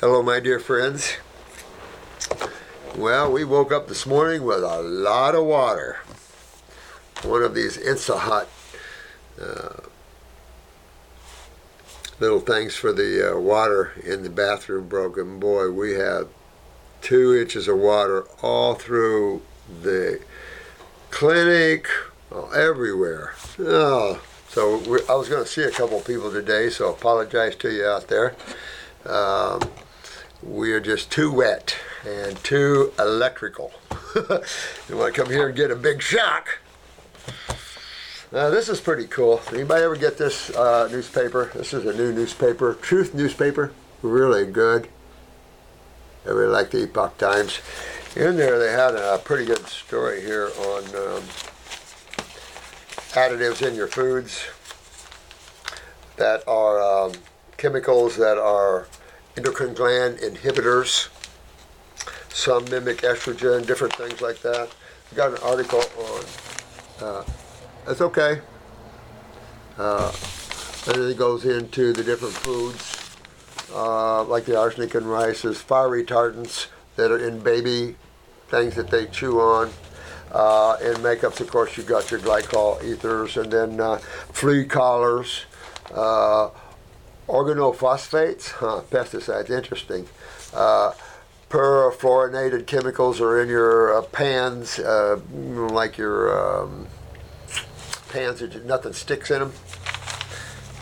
Hello, my dear friends. Well, we woke up this morning with a lot of water. One of these Instahot uh, little things for the uh, water in the bathroom broke, and boy, we had two inches of water all through the clinic, well, everywhere. Oh, so I was going to see a couple of people today, so apologize to you out there. Um, we are just too wet and too electrical. you want to come here and get a big shock? Now this is pretty cool. Anybody ever get this uh, newspaper? This is a new newspaper, Truth newspaper. Really good. I really like the Epoch Times. In there, they had a pretty good story here on um, additives in your foods that are um, chemicals that are endocrine gland inhibitors. Some mimic estrogen, different things like that. I got an article on. Uh, that's okay. Uh, and then it goes into the different foods, uh, like the arsenic in rice, is fire retardants that are in baby things that they chew on. Uh, in makeups, of course, you've got your glycol ethers and then uh, flea collars, uh, organophosphates, huh, pesticides, interesting. Uh, perfluorinated chemicals are in your uh, pans, uh, like your um, pans nothing sticks in them.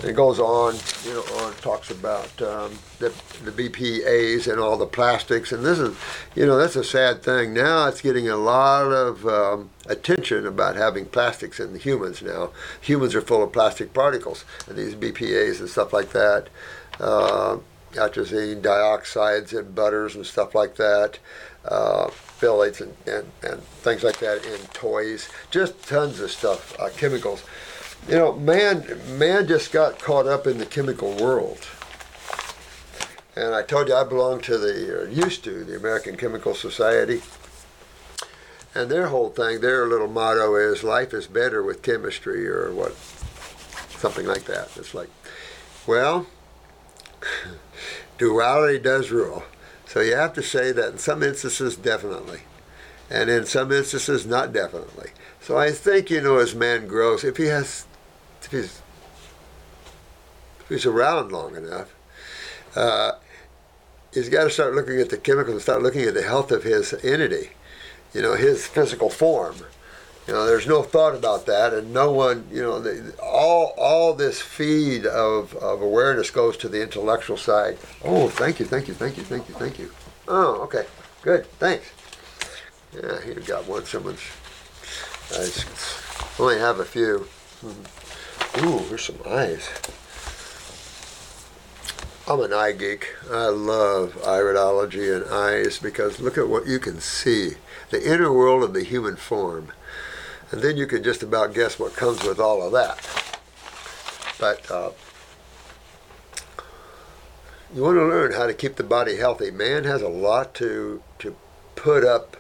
It goes on, you know, on talks about um, the, the BPA's and all the plastics. And this is, you know, that's a sad thing. Now it's getting a lot of um, attention about having plastics in the humans now. Humans are full of plastic particles, and these BPA's and stuff like that. Uh, atrazine, dioxides in butters and stuff like that. Uh, phthalates and, and, and things like that in toys. Just tons of stuff, uh, chemicals you know, man, man just got caught up in the chemical world. And I told you I belong to the, uh, used to, the American Chemical Society. And their whole thing, their little motto is life is better with chemistry or what, something like that. It's like, well, duality does rule. So you have to say that in some instances, definitely. And in some instances, not definitely. So I think, you know, as man grows, if he has if he's if he's around long enough, uh, he's got to start looking at the chemicals and start looking at the health of his entity, you know, his physical form. You know, there's no thought about that, and no one, you know, the, all all this feed of, of awareness goes to the intellectual side. Oh, thank you, thank you, thank you, thank you, thank you. Oh, okay, good, thanks. Yeah, here got one. Someone's. I only have a few. Mm-hmm. Ooh, there's some eyes. I'm an eye geek. I love iridology and eyes because look at what you can see the inner world of the human form. And then you can just about guess what comes with all of that. But uh, you want to learn how to keep the body healthy. Man has a lot to, to put up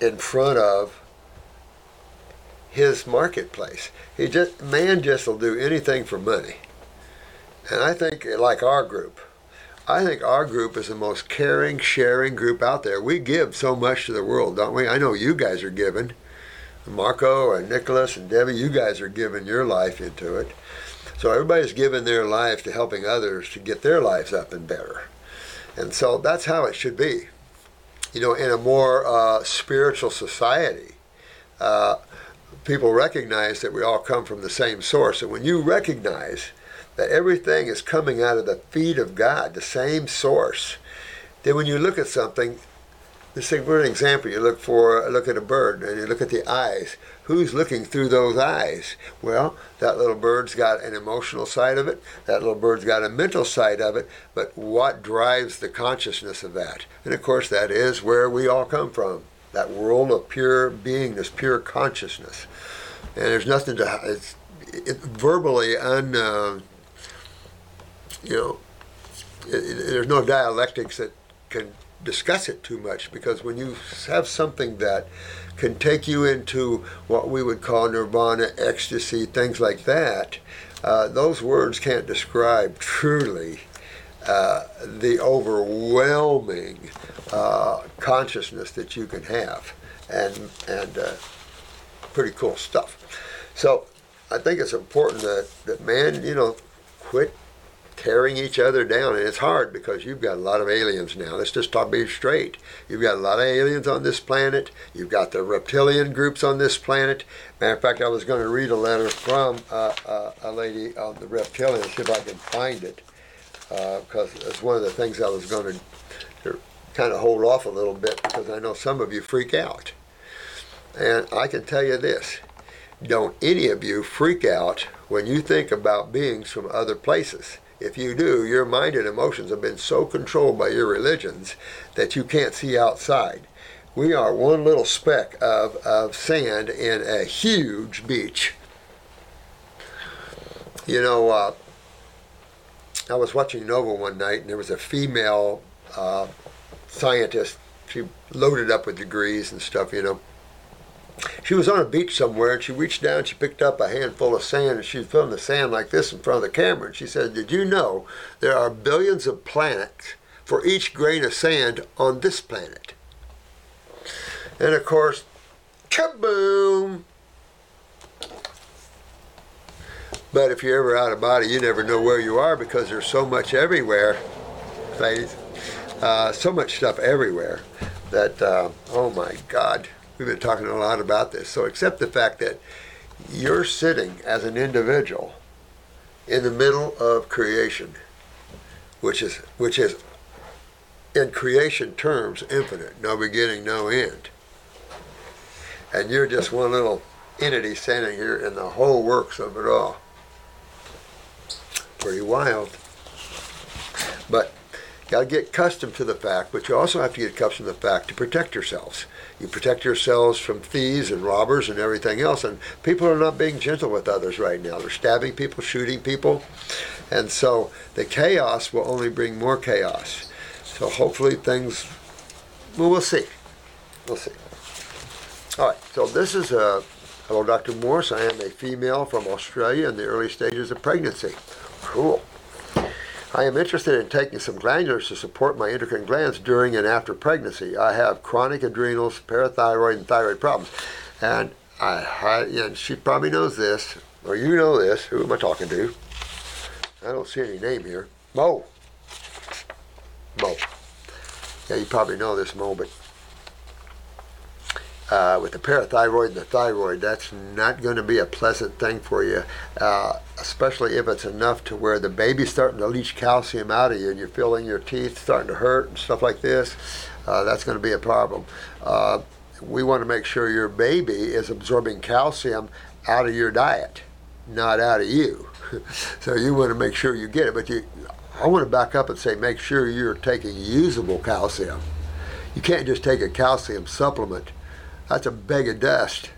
in front of his marketplace. He just man just will do anything for money. And I think like our group, I think our group is the most caring, sharing group out there. We give so much to the world, don't we? I know you guys are giving. Marco and Nicholas and Debbie, you guys are giving your life into it. So everybody's giving their life to helping others to get their lives up and better. And so that's how it should be. You know, in a more uh, spiritual society, uh, people recognize that we all come from the same source. And when you recognize that everything is coming out of the feet of God, the same source, then when you look at something, let's say for an example, you look for look at a bird and you look at the eyes. Who's looking through those eyes? Well, that little bird's got an emotional side of it. That little bird's got a mental side of it. But what drives the consciousness of that? And of course, that is where we all come from that world of pure beingness, pure consciousness. And there's nothing to, it's it, verbally un, uh, you know, it, there's no dialectics that can discuss it too much because when you have something that can take you into what we would call nirvana, ecstasy, things like that, Uh, those words can't describe truly uh, the overwhelming uh, consciousness that you can have, and and uh, pretty cool stuff. So I think it's important that that man, you know, quit tearing each other down. And it's hard because you've got a lot of aliens now. Let's just talk be straight. You've got a lot of aliens on this planet. You've got the reptilian groups on this planet. Matter of fact, I was going to read a letter from uh, uh, a lady on the reptilian, see if I can find it, because uh, it's one of the things I was going to kind of hold off a little bit because I know some of you freak out. And I can tell you this don't any of you freak out when you think about beings from other places. If you do, your mind and emotions have been so controlled by your religions that you can't see outside. We are one little speck of, of sand in a huge beach. You know, uh, I was watching Nova one night and there was a female uh, scientist. She loaded up with degrees and stuff, you know. She was on a beach somewhere and she reached down she picked up a handful of sand and she was filmed the sand like this in front of the camera and she said did you know there are billions of planets for each grain of sand on this planet? And of course kaboom but if you're ever out of body you never know where you are because there's so much everywhere ladies uh, so much stuff everywhere that uh, oh my god We've been talking a lot about this. So accept the fact that you're sitting as an individual in the middle of creation, which is which is in creation terms infinite, no beginning, no end. And you're just one little entity standing here in the whole works of it all. Pretty wild. But got to get accustomed to the fact, but you also have to get accustomed to the fact to protect yourselves. You protect yourselves from thieves and robbers and everything else. And people are not being gentle with others right now. They're stabbing people, shooting people. And so the chaos will only bring more chaos. So hopefully things, well, we'll see. We'll see. All right, so this is a, hello, Dr. Morse. I am a female from Australia in the early stages of pregnancy. Cool. I am interested in taking some glandulars to support my endocrine glands during and after pregnancy. I have chronic adrenals, parathyroid, and thyroid problems. And I, and she probably knows this, or you know this. Who am I talking to? I don't see any name here. Mo. Mo. Yeah, you probably know this, Mo, but uh, with the parathyroid and the thyroid, that's not going to be a pleasant thing for you, uh, especially if it's enough to where the baby's starting to leach calcium out of you and you're feeling your teeth starting to hurt and stuff like this. Uh, that's going to be a problem. Uh, we want to make sure your baby is absorbing calcium out of your diet, not out of you. so you want to make sure you get it, but you, I want to back up and say make sure you're taking usable calcium. You can't just take a calcium supplement that's a bag of dust.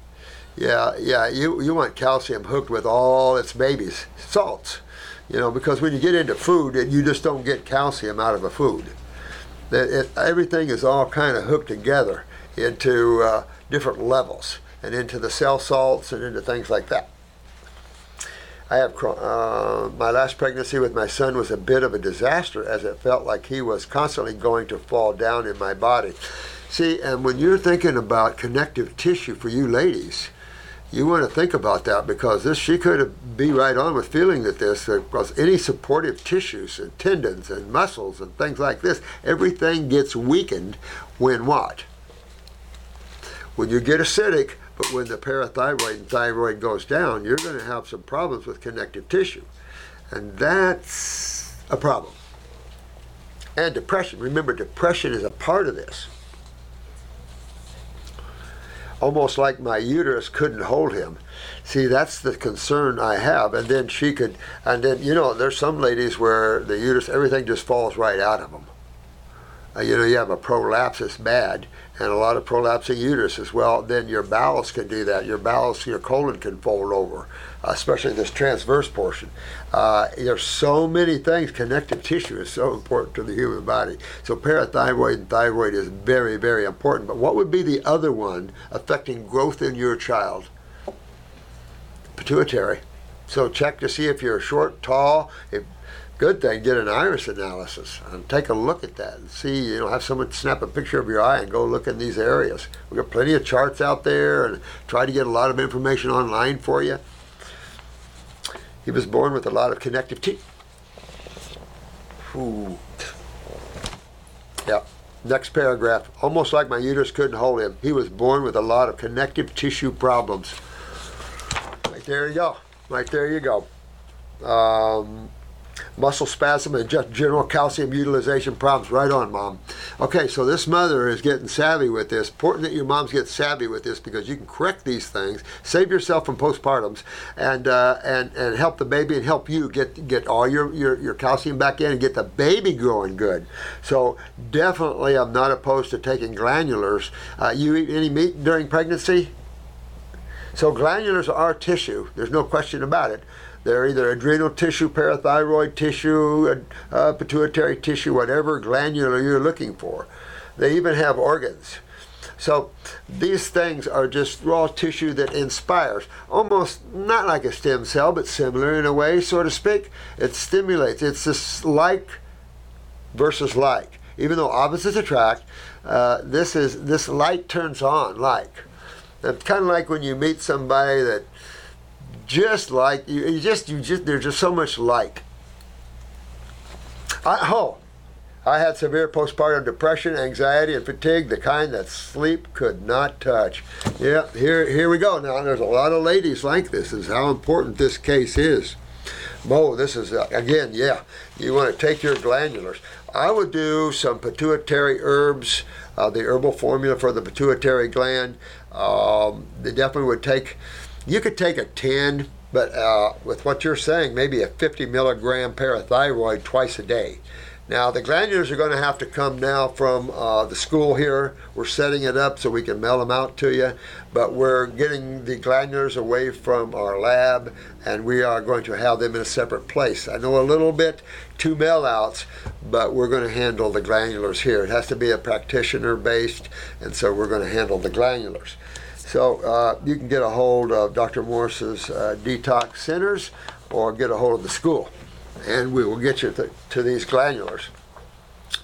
Yeah, yeah, you, you want calcium hooked with all its babies, salts, you know, because when you get into food, you just don't get calcium out of a food. It, it, everything is all kind of hooked together into uh, different levels and into the cell salts and into things like that. I have uh, my last pregnancy with my son was a bit of a disaster as it felt like he was constantly going to fall down in my body. See, and when you're thinking about connective tissue for you ladies, you want to think about that because this she could be right on with feeling that this because any supportive tissues and tendons and muscles and things like this, everything gets weakened when what? When you get acidic, but when the parathyroid and thyroid goes down, you're going to have some problems with connective tissue. And that's a problem. And depression. Remember, depression is a part of this almost like my uterus couldn't hold him. See, that's the concern I have. And then she could, and then, you know, there's some ladies where the uterus, everything just falls right out of them. Uh, you know, you have a prolapse that's bad, and a lot of prolapsing uteruses. Well, then your bowels can do that. Your bowels, your colon can fold over, especially this transverse portion. Uh, there's so many things. Connective tissue is so important to the human body. So parathyroid and thyroid is very, very important. But what would be the other one affecting growth in your child? Pituitary. So check to see if you're short, tall. If good thing, get an iris analysis and take a look at that and see. You know, have someone snap a picture of your eye and go look in these areas. We've got plenty of charts out there, and try to get a lot of information online for you. He was born with a lot of connective teeth. Ooh. Yeah. Next paragraph. Almost like my uterus couldn't hold him. He was born with a lot of connective tissue problems. Right there you go. Right there you go. Um, muscle spasm and just general calcium utilization problems. Right on, mom. Okay, so this mother is getting savvy with this. Important that your moms get savvy with this because you can correct these things, save yourself from postpartums, and uh, and and help the baby and help you get get all your, your your calcium back in and get the baby growing good. So definitely, I'm not opposed to taking glandulars. Uh, you eat any meat during pregnancy? So glandulars are tissue. There's no question about it. They're either adrenal tissue, parathyroid tissue, uh, pituitary tissue, whatever glandular you're looking for. They even have organs. So these things are just raw tissue that inspires, almost not like a stem cell, but similar in a way, so to speak. It stimulates. It's this like versus like. Even though opposites attract, uh, this is this light turns on like. It's kind of like when you meet somebody that just like you, just you just there's just so much like. I oh, I had severe postpartum depression, anxiety, and fatigue, the kind that sleep could not touch. Yeah, here here we go. Now there's a lot of ladies like this. this is how important this case is. Mo, this is uh, again, yeah. You want to take your glandulars. I would do some pituitary herbs, uh, the herbal formula for the pituitary gland. Um, they definitely would take you could take a 10, but uh, with what you're saying, maybe a 50 milligram parathyroid twice a day. Now, the glandulars are going to have to come now from uh, the school here. We're setting it up so we can mail them out to you, but we're getting the glandulars away from our lab and we are going to have them in a separate place. I know a little bit two mail outs, but we're going to handle the glandulars here. It has to be a practitioner based, and so we're going to handle the glandulars. So uh, you can get a hold of Dr. Morse's uh, detox centers or get a hold of the school, and we will get you to, to these glandulars.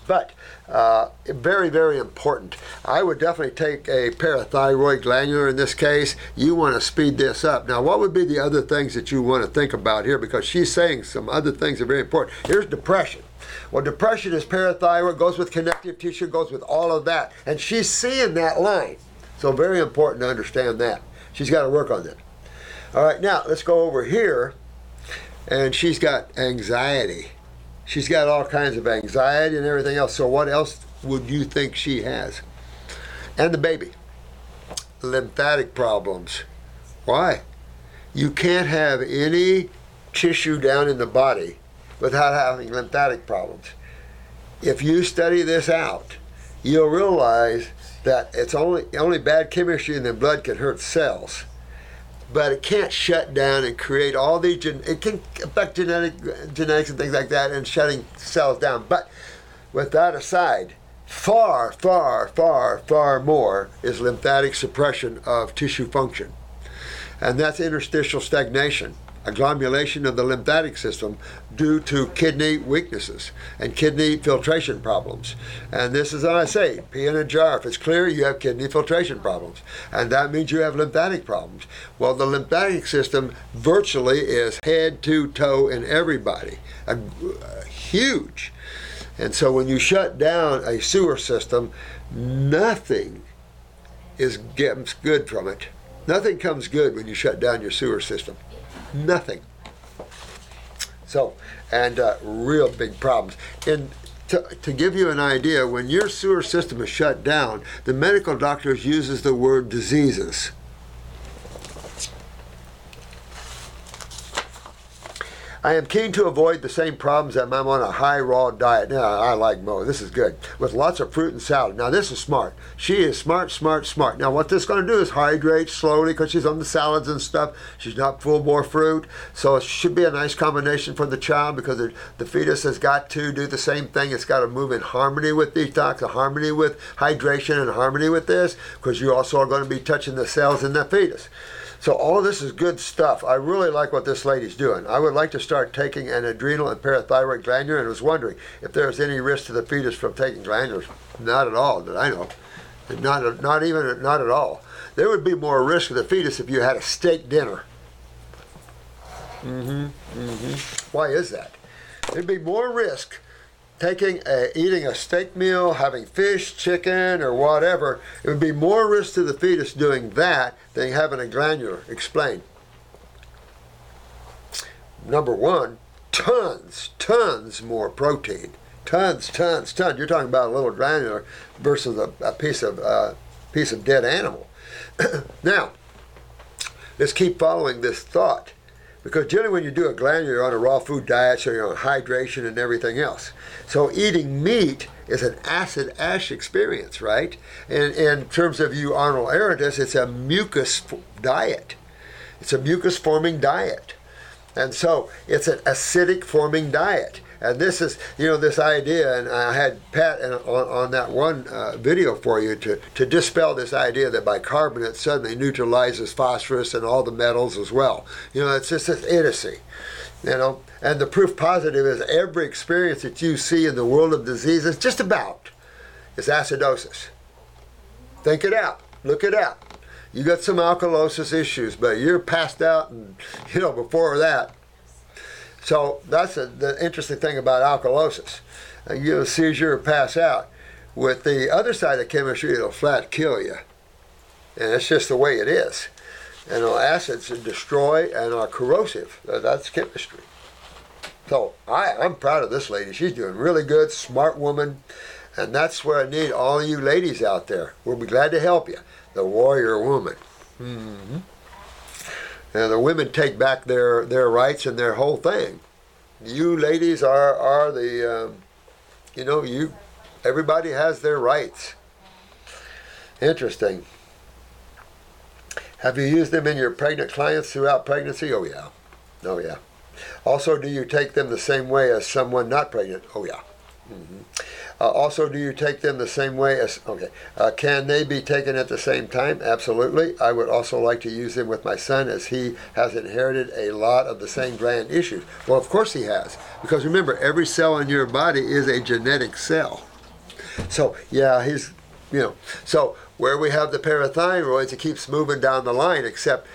But uh, very, very important. I would definitely take a parathyroid glandular in this case. You want to speed this up. Now, what would be the other things that you want to think about here? Because she's saying some other things are very important. Here's depression. Well, depression is parathyroid, goes with connective tissue, goes with all of that. And she's seeing that line. So very important to understand that. She's got to work on that. All right, now let's go over here. And she's got anxiety. She's got all kinds of anxiety and everything else. So what else would you think she has? And the baby. Lymphatic problems. Why? You can't have any tissue down in the body without having lymphatic problems. If you study this out, you'll realize that it's only only bad chemistry in the blood can hurt cells, but it can't shut down and create all these. Gen- it can affect genetic genetics and things like that, and shutting cells down. But with that aside, far, far, far, far more is lymphatic suppression of tissue function, and that's interstitial stagnation agglomulation of the lymphatic system due to kidney weaknesses and kidney filtration problems. And this is what I say pee in a jar. If it's clear, you have kidney filtration problems. And that means you have lymphatic problems. Well, the lymphatic system virtually is head to toe in everybody, a, a huge. And so when you shut down a sewer system, nothing is gets good from it. Nothing comes good when you shut down your sewer system. Nothing. So, and uh, real big problems. And to, to give you an idea, when your sewer system is shut down, the medical doctors uses the word diseases. I am keen to avoid the same problems that I'm on a high raw diet. Now, I like Mo. This is good. With lots of fruit and salad. Now, this is smart. She is smart, smart, smart. Now, what this is going to do is hydrate slowly because she's on the salads and stuff. She's not full more fruit. So it should be a nice combination for the child because the, the fetus has got to do the same thing. It's got to move in harmony with detox, in harmony with hydration, and harmony with this because you also are going to be touching the cells in the fetus. So all of this is good stuff. I really like what this lady's doing. I would like to start taking an adrenal and parathyroid glandular and was wondering if there's any risk to the fetus from taking glandulars. Not at all that I know. Not, not even, not at all. There would be more risk to the fetus if you had a steak dinner. Mm-hmm, mm-hmm. Why is that? There'd be more risk taking a, eating a steak meal, having fish, chicken, or whatever, it would be more risk to the fetus doing that than having a glandular. Explain. Number one, tons, tons more protein. Tons, tons, tons. You're talking about a little granular versus a, a piece of uh, piece of dead animal. now, let's keep following this thought. Because generally, when you do a gland, you're on a raw food diet, so you're on hydration and everything else. So eating meat is an acid ash experience, right? And in terms of you, Arnold Ehret's, it's a mucus diet. It's a mucus forming diet. And so it's an acidic forming diet. And this is, you know, this idea, and I had Pat on, on that one uh, video for you to, to dispel this idea that bicarbonate suddenly neutralizes phosphorus and all the metals as well. You know, it's just this idiocy. You know, and the proof positive is every experience that you see in the world of diseases, just about, is acidosis. Think it out. Look it up. You got some alkalosis issues, but you're passed out, and you know before that, so that's a, the interesting thing about alkalosis. Uh, you have a seizure or pass out. With the other side of chemistry, it'll flat kill you. And it's just the way it is. And uh, acids destroy and are corrosive. Uh, that's chemistry. So I, I'm proud of this lady. She's doing really good, smart woman. And that's where I need all you ladies out there. We'll be glad to help you. The warrior woman. Mm-hmm. And the women take back their, their rights and their whole thing. You ladies are, are the, um, you know, you, everybody has their rights. Interesting. Have you used them in your pregnant clients throughout pregnancy? Oh, yeah. Oh, yeah. Also, do you take them the same way as someone not pregnant? Oh, yeah. Mm-hmm. Uh, also, do you take them the same way as, okay, uh, can they be taken at the same time? Absolutely. I would also like to use them with my son as he has inherited a lot of the same gland issues. Well, of course he has. Because remember, every cell in your body is a genetic cell. So, yeah, he's, you know, so where we have the parathyroids, it keeps moving down the line, except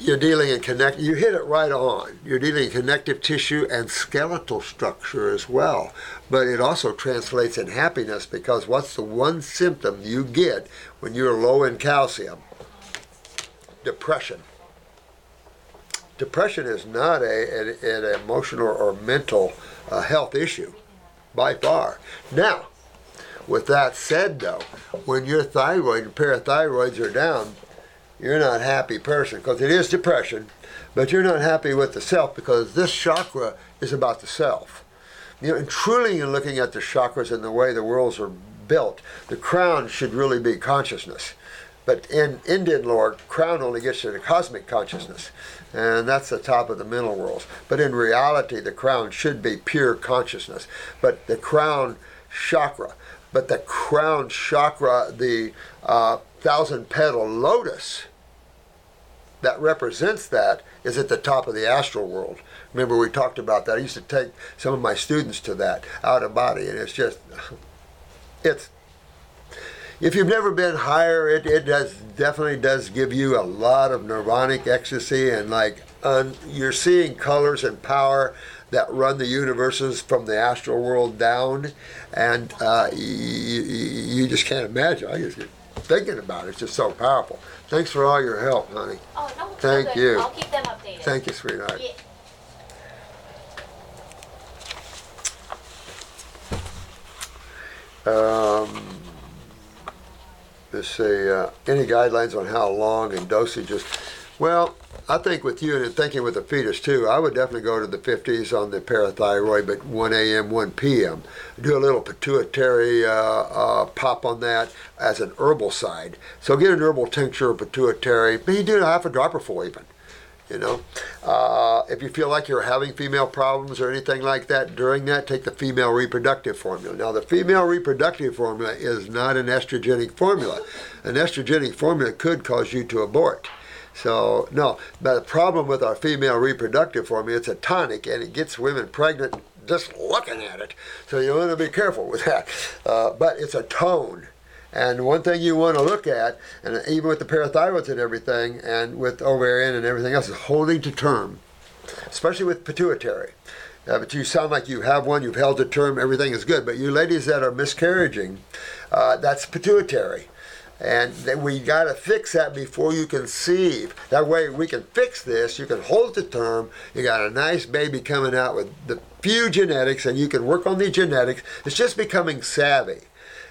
you're dealing in connect you hit it right on. You're dealing in connective tissue and skeletal structure as well. But it also translates in happiness because what's the one symptom you get when you're low in calcium? Depression. Depression is not a, an, an emotional or mental uh, health issue by far. Now with that said though when your thyroid and parathyroids are down you're not happy person because it is depression, but you're not happy with the self because this chakra is about the self. You know, and truly in looking at the chakras and the way the worlds are built, the crown should really be consciousness. But in Indian lore, crown only gets you to cosmic consciousness, and that's the top of the mental worlds. But in reality, the crown should be pure consciousness. But the crown chakra, but the crown chakra, the uh, thousand petal lotus, that represents that is at the top of the astral world. Remember, we talked about that. I used to take some of my students to that out of body, and it's just, it's. If you've never been higher, it, it does definitely does give you a lot of nirvanic ecstasy and like un, you're seeing colors and power that run the universes from the astral world down, and uh, you, you, just can't imagine. I just thinking about it. It's just so powerful. Thanks for all your help, honey. Oh, no. Thank you. I'll keep them updated. Thank you, sweetheart. Yeah. Um, let's see, uh, any guidelines on how long and dosages? Well, I think with you and thinking with the fetus too, I would definitely go to the 50s on the parathyroid, but 1 a.m., 1 p.m. Do a little pituitary uh, uh, pop on that as an herbal side. So get an herbal tincture of pituitary. Maybe do half a dropper full even. You know, uh, if you feel like you're having female problems or anything like that during that, take the female reproductive formula. Now, the female reproductive formula is not an estrogenic formula. An estrogenic formula could cause you to abort. So no, but the problem with our female reproductive formula, it's a tonic and it gets women pregnant just looking at it. So you want to be careful with that. Uh, but it's a tone. And one thing you want to look at, and even with the parathyroids and everything, and with ovarian and everything else, is holding to term, especially with pituitary. Uh, but you sound like you have one, you've held to term, everything is good. But you ladies that are miscarriaging, uh, that's pituitary. And we got to fix that before you conceive. That way we can fix this. You can hold the term. You got a nice baby coming out with the few genetics, and you can work on the genetics. It's just becoming savvy.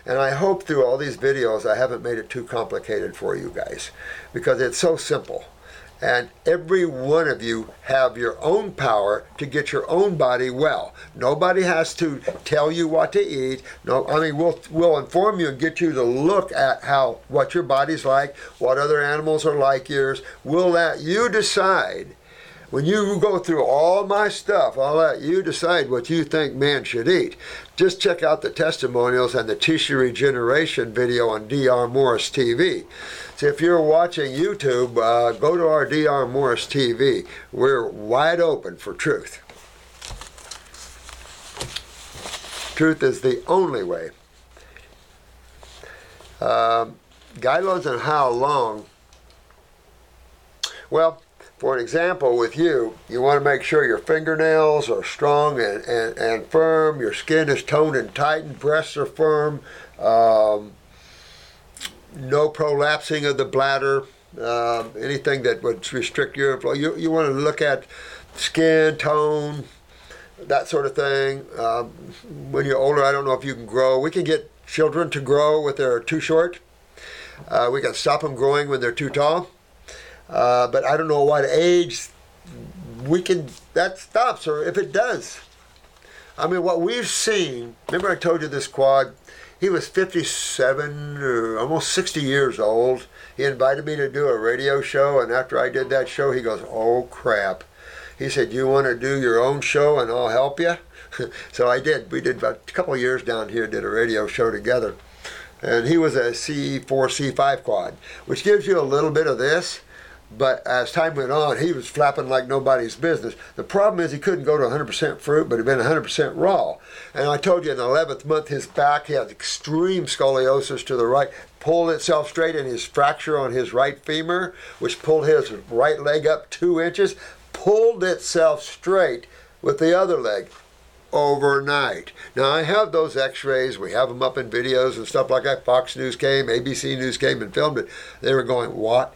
And I hope through all these videos I haven't made it too complicated for you guys because it's so simple. And every one of you have your own power to get your own body well. Nobody has to tell you what to eat. No, I mean we'll we'll inform you and get you to look at how what your body's like, what other animals are like yours. We'll let you decide when you go through all my stuff, I'll let you decide what you think man should eat. Just check out the testimonials and the tissue regeneration video on DR Morse's TV. If you're watching YouTube, uh, go to our DR Morse's TV. We're wide open for truth. Truth is the only way. Um, guidelines on how long. Well, for an example, with you, you want to make sure your fingernails are strong and, and, and firm, your skin is toned and tightened, breasts are firm, um, no prolapsing of the bladder, uh, anything that would restrict your flow. You, you want to look at skin tone, that sort of thing. Um, when you're older, I don't know if you can grow. We can get children to grow when they're too short. Uh, we can stop them growing when they're too tall. Uh, but I don't know what age we can that stops or if it does. I mean, what we've seen. Remember, I told you this quad. He was 57 or almost 60 years old. He invited me to do a radio show, and after I did that show, he goes, "Oh crap." He said, "You want to do your own show, and I'll help you." so I did. We did about a couple of years down here, did a radio show together, and he was a C4, C5 quad, which gives you a little bit of this but as time went on, he was flapping like nobody's business. The problem is he couldn't go to 100% fruit, but he'd been 100% raw. And I told you in the 11th month, his back, he had extreme scoliosis to the right, pulled itself straight, and his fracture on his right femur, which pulled his right leg up two inches, pulled itself straight with the other leg overnight. Now I have those x-rays, we have them up in videos and stuff like that. Fox News came, ABC News came and filmed it. They were going, what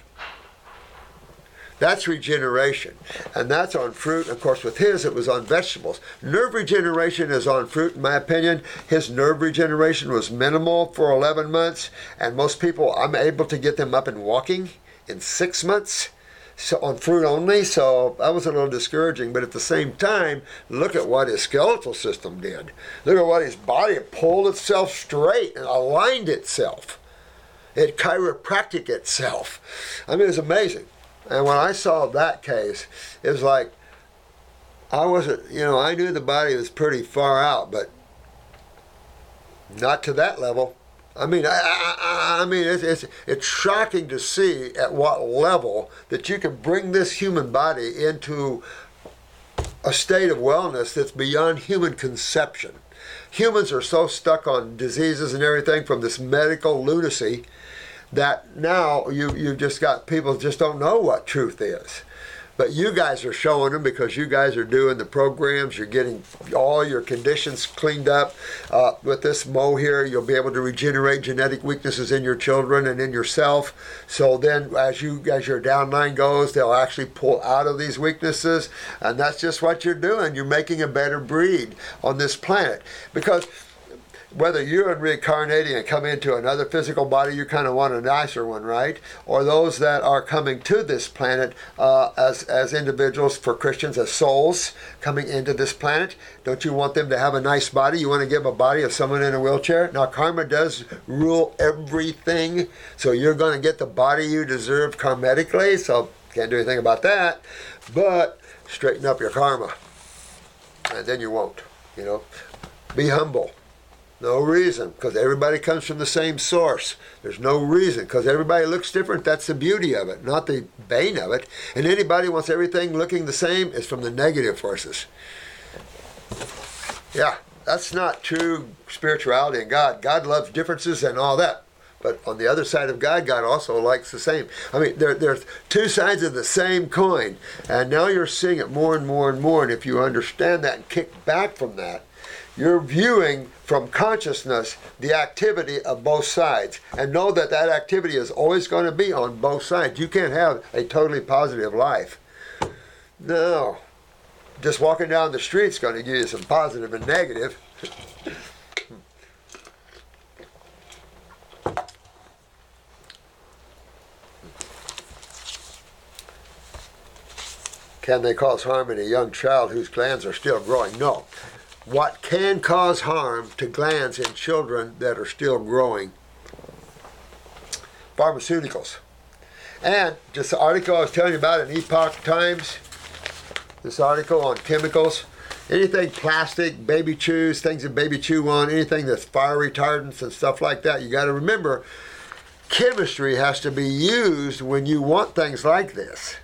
that's regeneration. And that's on fruit. Of course, with his, it was on vegetables. Nerve regeneration is on fruit, in my opinion. His nerve regeneration was minimal for 11 months. And most people, I'm able to get them up and walking in six months. So on fruit only, so that was a little discouraging. But at the same time, look at what his skeletal system did. Look at what his body pulled itself straight and aligned itself. It chiropractic itself. I mean, it's amazing. And when I saw that case, it was like I wasn't, you know, I knew the body was pretty far out, but not to that level. I mean, I, I, I mean, it's, it's, it's shocking to see at what level that you can bring this human body into a state of wellness that's beyond human conception. Humans are so stuck on diseases and everything from this medical lunacy that now you you just got people just don't know what truth is. But you guys are showing them because you guys are doing the programs. You're getting all your conditions cleaned up. Uh, with this Mo here, you'll be able to regenerate genetic weaknesses in your children and in yourself. So then, as you as your downline goes, they'll actually pull out of these weaknesses, and that's just what you're doing. You're making a better breed on this planet because whether you're reincarnating and come into another physical body, you kind of want a nicer one, right? Or those that are coming to this planet uh, as, as individuals, for Christians, as souls coming into this planet, don't you want them to have a nice body? You want to give a body of someone in a wheelchair? Now, karma does rule everything, so you're going to get the body you deserve karmatically, so Can't do anything about that. But straighten up your karma. And then you won't. You know, be humble. No reason, because everybody comes from the same source. There's no reason, because everybody looks different. That's the beauty of it, not the bane of it. And anybody wants everything looking the same is from the negative forces. Yeah, that's not true spirituality and God. God loves differences and all that. But on the other side of God, God also likes the same. I mean, there, there's two sides of the same coin. And now you're seeing it more and more and more. And if you understand that and kick back from that, you're viewing from consciousness the activity of both sides and know that that activity is always going to be on both sides. You can't have a totally positive life. No. Just walking down the street is going to give you some positive and negative. Can they cause harm in a young child whose glands are still growing? No what can cause harm to glands in children that are still growing. Pharmaceuticals. And just the article I was telling you about in Epoch Times, this article on chemicals, anything plastic, baby chews, things that baby chew on, anything that's fire retardants and stuff like that, you got to remember chemistry has to be used when you want things like this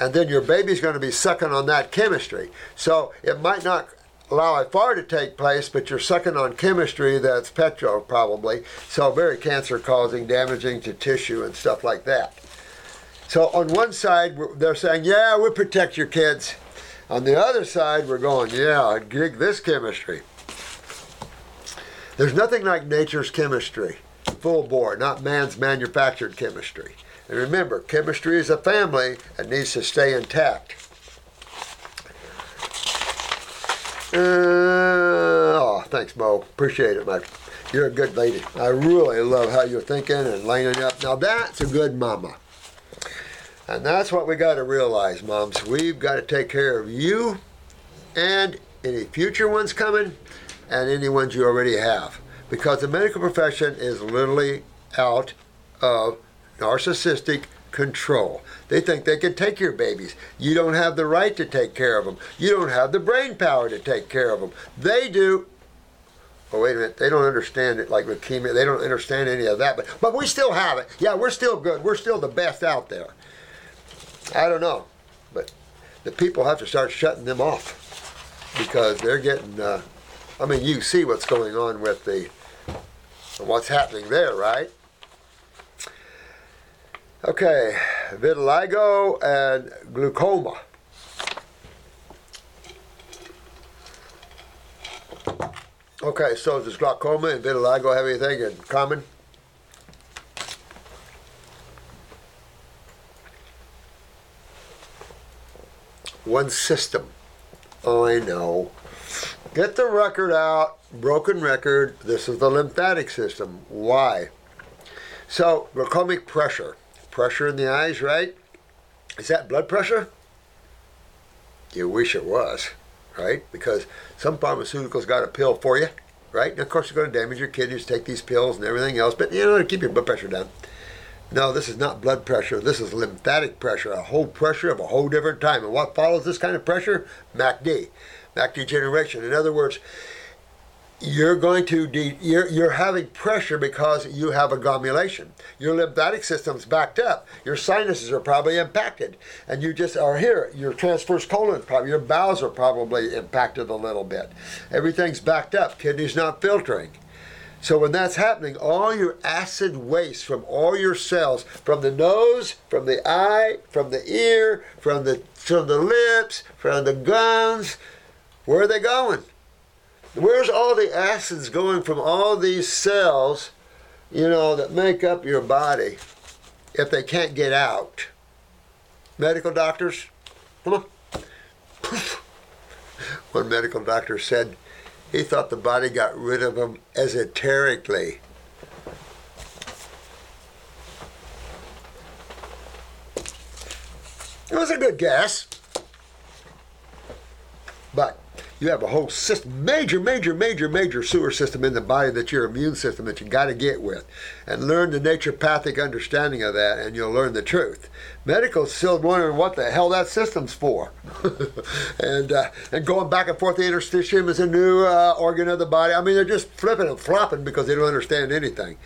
and then your baby's going to be sucking on that chemistry. So it might not allow a fire to take place, but you're sucking on chemistry that's petro probably, so very cancer causing, damaging to tissue and stuff like that. So on one side, they're saying, yeah, we protect your kids. On the other side, we're going, yeah, dig this chemistry. There's nothing like nature's chemistry, full bore, not man's manufactured chemistry. And remember, chemistry is a family and needs to stay intact. Uh, oh, thanks, Mo. Appreciate it, mate. You're a good lady. I really love how you're thinking and lining up. Now that's a good mama. And that's what we got to realize, moms. We've got to take care of you and any future ones coming and any ones you already have. Because the medical profession is literally out of narcissistic control. They think they can take your babies. You don't have the right to take care of them. You don't have the brain power to take care of them. They do. Oh, wait a minute. They don't understand it like leukemia. They don't understand any of that. But, but we still have it. Yeah, we're still good. We're still the best out there. I don't know. But the people have to start shutting them off because they're getting, uh, I mean, you see what's going on with the, what's happening there, right? Okay, vitiligo and glaucoma. Okay, so does glaucoma and vitiligo have anything in common? One system. Oh, I know. Get the record out. Broken record. This is the lymphatic system. Why? So, glaucomic pressure pressure in the eyes, right? Is that blood pressure? You wish it was, right? Because some pharmaceuticals got a pill for you, right? And of course, you're going to damage your kidneys, take these pills and everything else, but you know, to keep your blood pressure down. No, this is not blood pressure. This is lymphatic pressure, a whole pressure of a whole different time. And what follows this kind of pressure? MACD, MAC degeneration. In other words, you're going to de- you're, you're having pressure because you have a glomulation. Your lymphatic system's backed up. Your sinuses are probably impacted, and you just are here. Your transverse colon, probably your bowels are probably impacted a little bit. Everything's backed up. Kidneys not filtering. So when that's happening, all your acid waste from all your cells, from the nose, from the eye, from the ear, from the from the lips, from the gums, where are they going? Where's all the acids going from all these cells, you know, that make up your body if they can't get out? Medical doctors, come on. One medical doctor said he thought the body got rid of them esoterically. It was a good guess. But you have a whole system, major, major, major, major sewer system in the body that your immune system that you got to get with, and learn the naturopathic understanding of that, and you'll learn the truth. Medical's still wondering what the hell that system's for, and uh, and going back and forth. The interstitium is a new uh, organ of the body. I mean, they're just flipping and flopping because they don't understand anything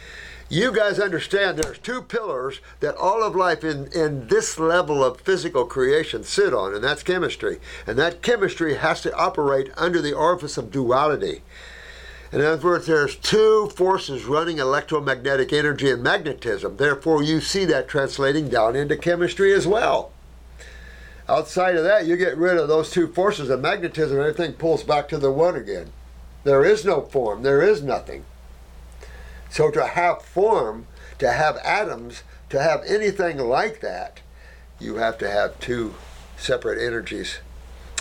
you guys understand there's two pillars that all of life in, in this level of physical creation sit on, and that's chemistry. And that chemistry has to operate under the orifice of duality. In other words, there's two forces running electromagnetic energy and magnetism. Therefore, you see that translating down into chemistry as well. Outside of that, you get rid of those two forces of magnetism, and everything pulls back to the one again. There is no form, there is nothing. So to have form, to have atoms, to have anything like that, you have to have two separate energies.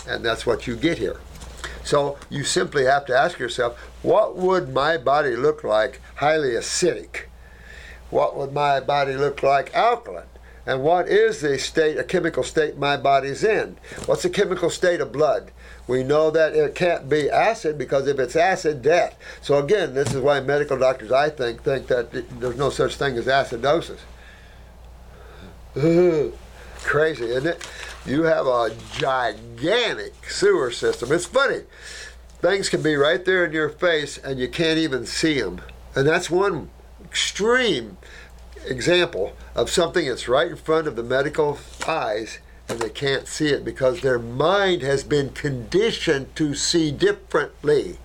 And that's what you get here. So you simply have to ask yourself, what would my body look like highly acidic? What would my body look like alkaline? And what is the state, a chemical state my body's in? What's the chemical state of blood? We know that it can't be acid because if it's acid, death. So again, this is why medical doctors, I think, think that there's no such thing as acidosis. Crazy, isn't it? You have a gigantic sewer system. It's funny. Things can be right there in your face and you can't even see them. And that's one extreme example of something that's right in front of the medical eyes and they can't see it because their mind has been conditioned to see differently.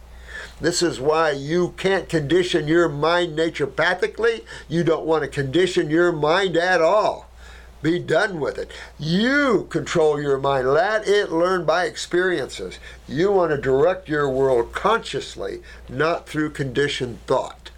This is why you can't condition your mind naturopathically. You don't want to condition your mind at all. Be done with it. You control your mind. Let it learn by experiences. You want to direct your world consciously, not through conditioned thought.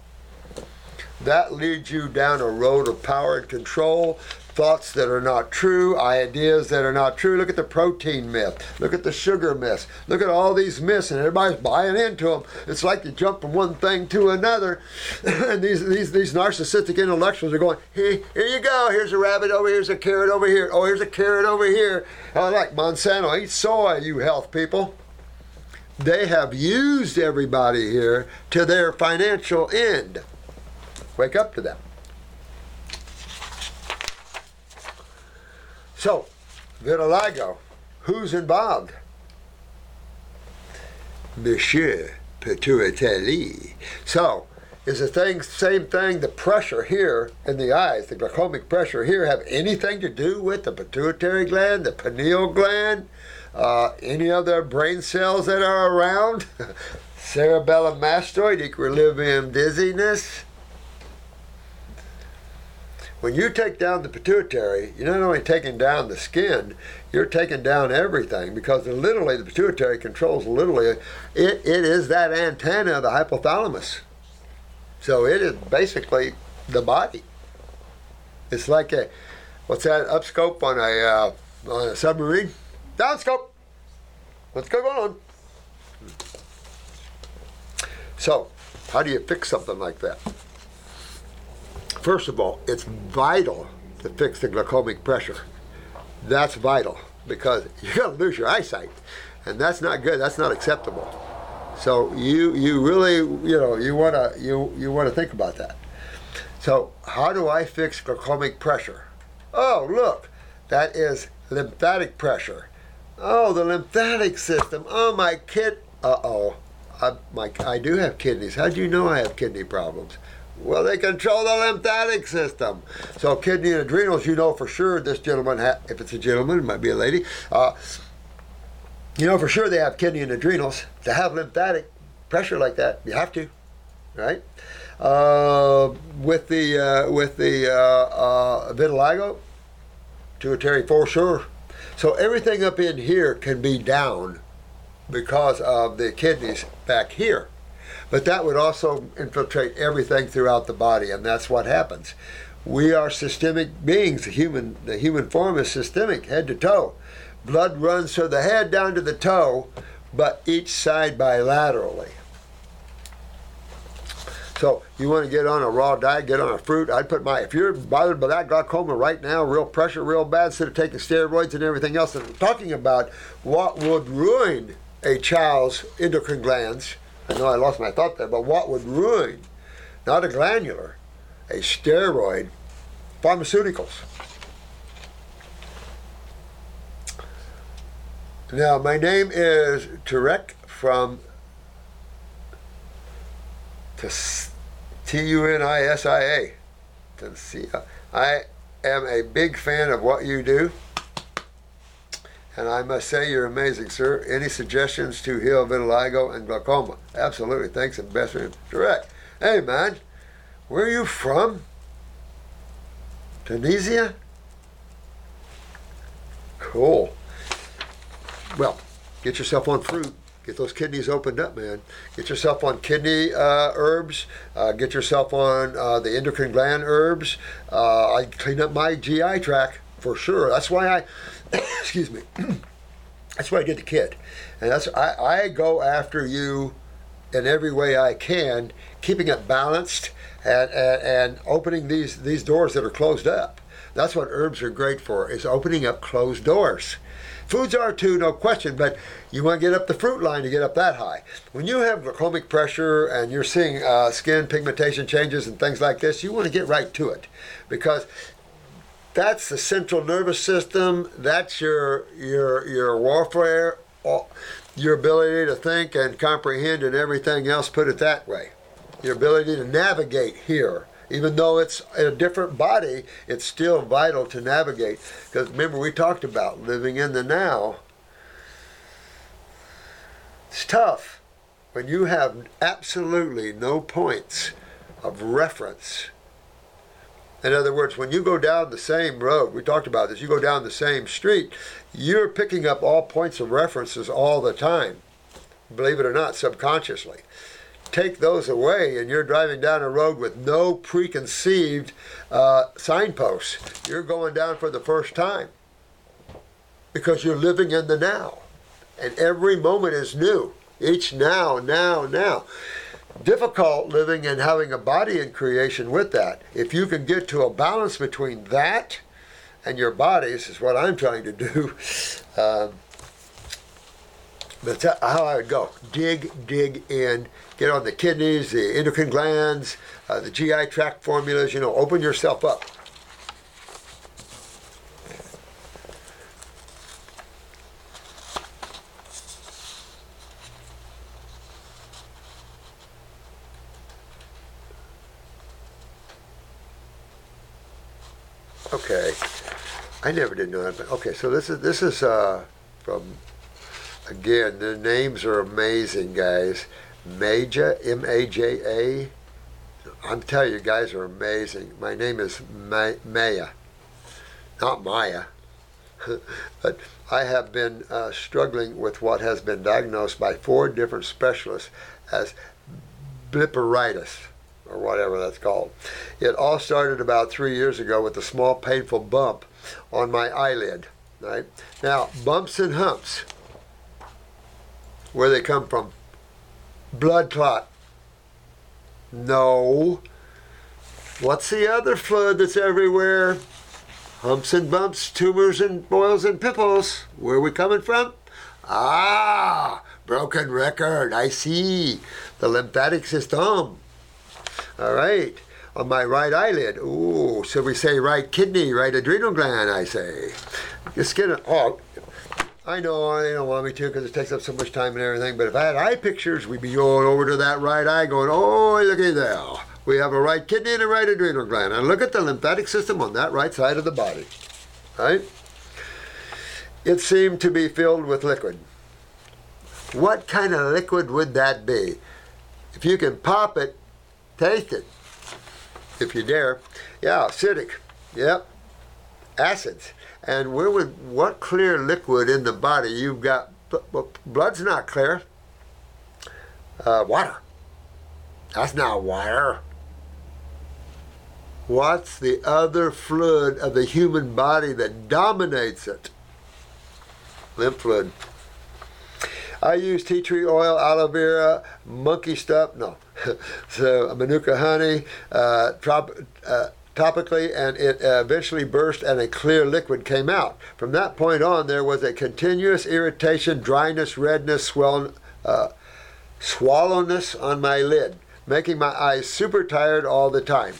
That leads you down a road of power and control thoughts that are not true, ideas that are not true. Look at the protein myth. Look at the sugar myth. Look at all these myths, and everybody's buying into them. It's like you jump from one thing to another, and these these these narcissistic intellectuals are going, hey, here you go. Here's a rabbit over here. Here's a carrot over here. Oh, here's a carrot over here. I like Monsanto. Eat soy, you health people. They have used everybody here to their financial end. Wake up to that. So, vitiligo, who's involved? Monsieur Pituitary. So, is the thing same thing? The pressure here in the eyes, the glaucomic pressure here, have anything to do with the pituitary gland, the pineal gland, uh, any other brain cells that are around? Cerebellum mastoid, equilibrium dizziness. When you take down the pituitary, you're not only taking down the skin, you're taking down everything because literally the pituitary controls literally it, it is that antenna of the hypothalamus. So it is basically the body. It's like a what's that upscope on a uh, on a submarine? Downscope. What's going on? So, how do you fix something like that? First of all, it's vital to fix the glaucomic pressure. That's vital because you're going to lose your eyesight, and that's not good. That's not acceptable. So you you really you know you want to you you want to think about that. So how do I fix glaucomic pressure? Oh look, that is lymphatic pressure. Oh the lymphatic system. Oh my kid. Uh oh. I, my, I do have kidneys. How do you know I have kidney problems? Well, they control the lymphatic system. So, kidney and adrenals, you know for sure this gentleman, ha- if it's a gentleman, it might be a lady, uh, you know for sure they have kidney and adrenals. To have lymphatic pressure like that, you have to, right? Uh, with the uh, with the uh, uh, vitiligo, pituitary for sure. So everything up in here can be down because of the kidneys back here. But that would also infiltrate everything throughout the body, and that's what happens. We are systemic beings. The human, the human form is systemic, head to toe. Blood runs from the head down to the toe, but each side bilaterally. So you want to get on a raw diet, get on a fruit. I'd put my if you're bothered by that glaucoma right now, real pressure, real bad, instead of taking steroids and everything else. And I'm talking about what would ruin a child's endocrine glands, I know I lost my thought there, but what would ruin, not a glandular, a steroid, pharmaceuticals. Now, my name is Turek from T U N I S I A. I am a big fan of what you do. And I must say, you're amazing, sir. Any suggestions to heal vitiligo and glaucoma? Absolutely. Thanks and best friend. Direct. Hey, man, where are you from? Tunisia? Cool. Well, get yourself on fruit. Get those kidneys opened up, man. Get yourself on kidney uh, herbs. Uh, get yourself on uh, the endocrine gland herbs. Uh, I clean up my GI tract for sure. That's why I, excuse me, that's why I did the kit, and that's I, I go after you in every way I can, keeping it balanced and, and, and opening these these doors that are closed up. That's what herbs are great for, is opening up closed doors. Foods are too, no question, but you want to get up the fruit line to get up that high. When you have glaucomic pressure and you're seeing uh, skin pigmentation changes and things like this, you want to get right to it because that's the central nervous system. That's your your your warfare, your ability to think and comprehend and everything else. Put it that way, your ability to navigate here even though it's a different body, it's still vital to navigate. Because remember, we talked about living in the now. It's tough when you have absolutely no points of reference. In other words, when you go down the same road, we talked about this, you go down the same street, you're picking up all points of references all the time, believe it or not, subconsciously take those away and you're driving down a road with no preconceived uh, signposts, you're going down for the first time because you're living in the now. And every moment is new. Each now, now, now. Difficult living and having a body in creation with that. If you can get to a balance between that and your bodies, is what I'm trying to do. Um, that's how I would go. Dig, dig in, get on the kidneys, the endocrine glands, uh, the GI tract formulas, you know, open yourself up. Okay, I never did know that. But okay, so this is this is uh, from Again, the names are amazing, guys. Maja, M A J A. I'm telling you, guys are amazing. My name is Ma- Maya, not Maya. but I have been uh, struggling with what has been diagnosed by four different specialists as blepharitis, or whatever that's called. It all started about three years ago with a small painful bump on my eyelid. Right now, bumps and humps where they come from. Blood clot. No. What's the other fluid that's everywhere? Humps and bumps, tumors and boils and pimples. Where are we coming from? Ah, broken record. I see. The lymphatic system. All right. On my right eyelid. Ooh, so we say right kidney, right adrenal gland, I say. Just get. Oh, I know they don't want me to because it takes up so much time and everything. But if I had eye pictures, we'd be going over to that right eye, going, "Oh, looky there! We have a right kidney and a right adrenal gland, and look at the lymphatic system on that right side of the body." Right? It seemed to be filled with liquid. What kind of liquid would that be? If you can pop it, taste it, if you dare. Yeah, acidic. Yep. Acids. And where would what clear liquid in the body you've got? Blood's not clear. Uh, water. That's not water. What's the other fluid of the human body that dominates it? Lymph fluid. I use tea tree oil, aloe vera, monkey stuff. No, so manuka honey, uh, trop, uh, topically and it eventually burst and a clear liquid came out. From that point on, there was a continuous irritation, dryness, redness, swell, uh, swallowness on my lid, making my eyes super tired all the time.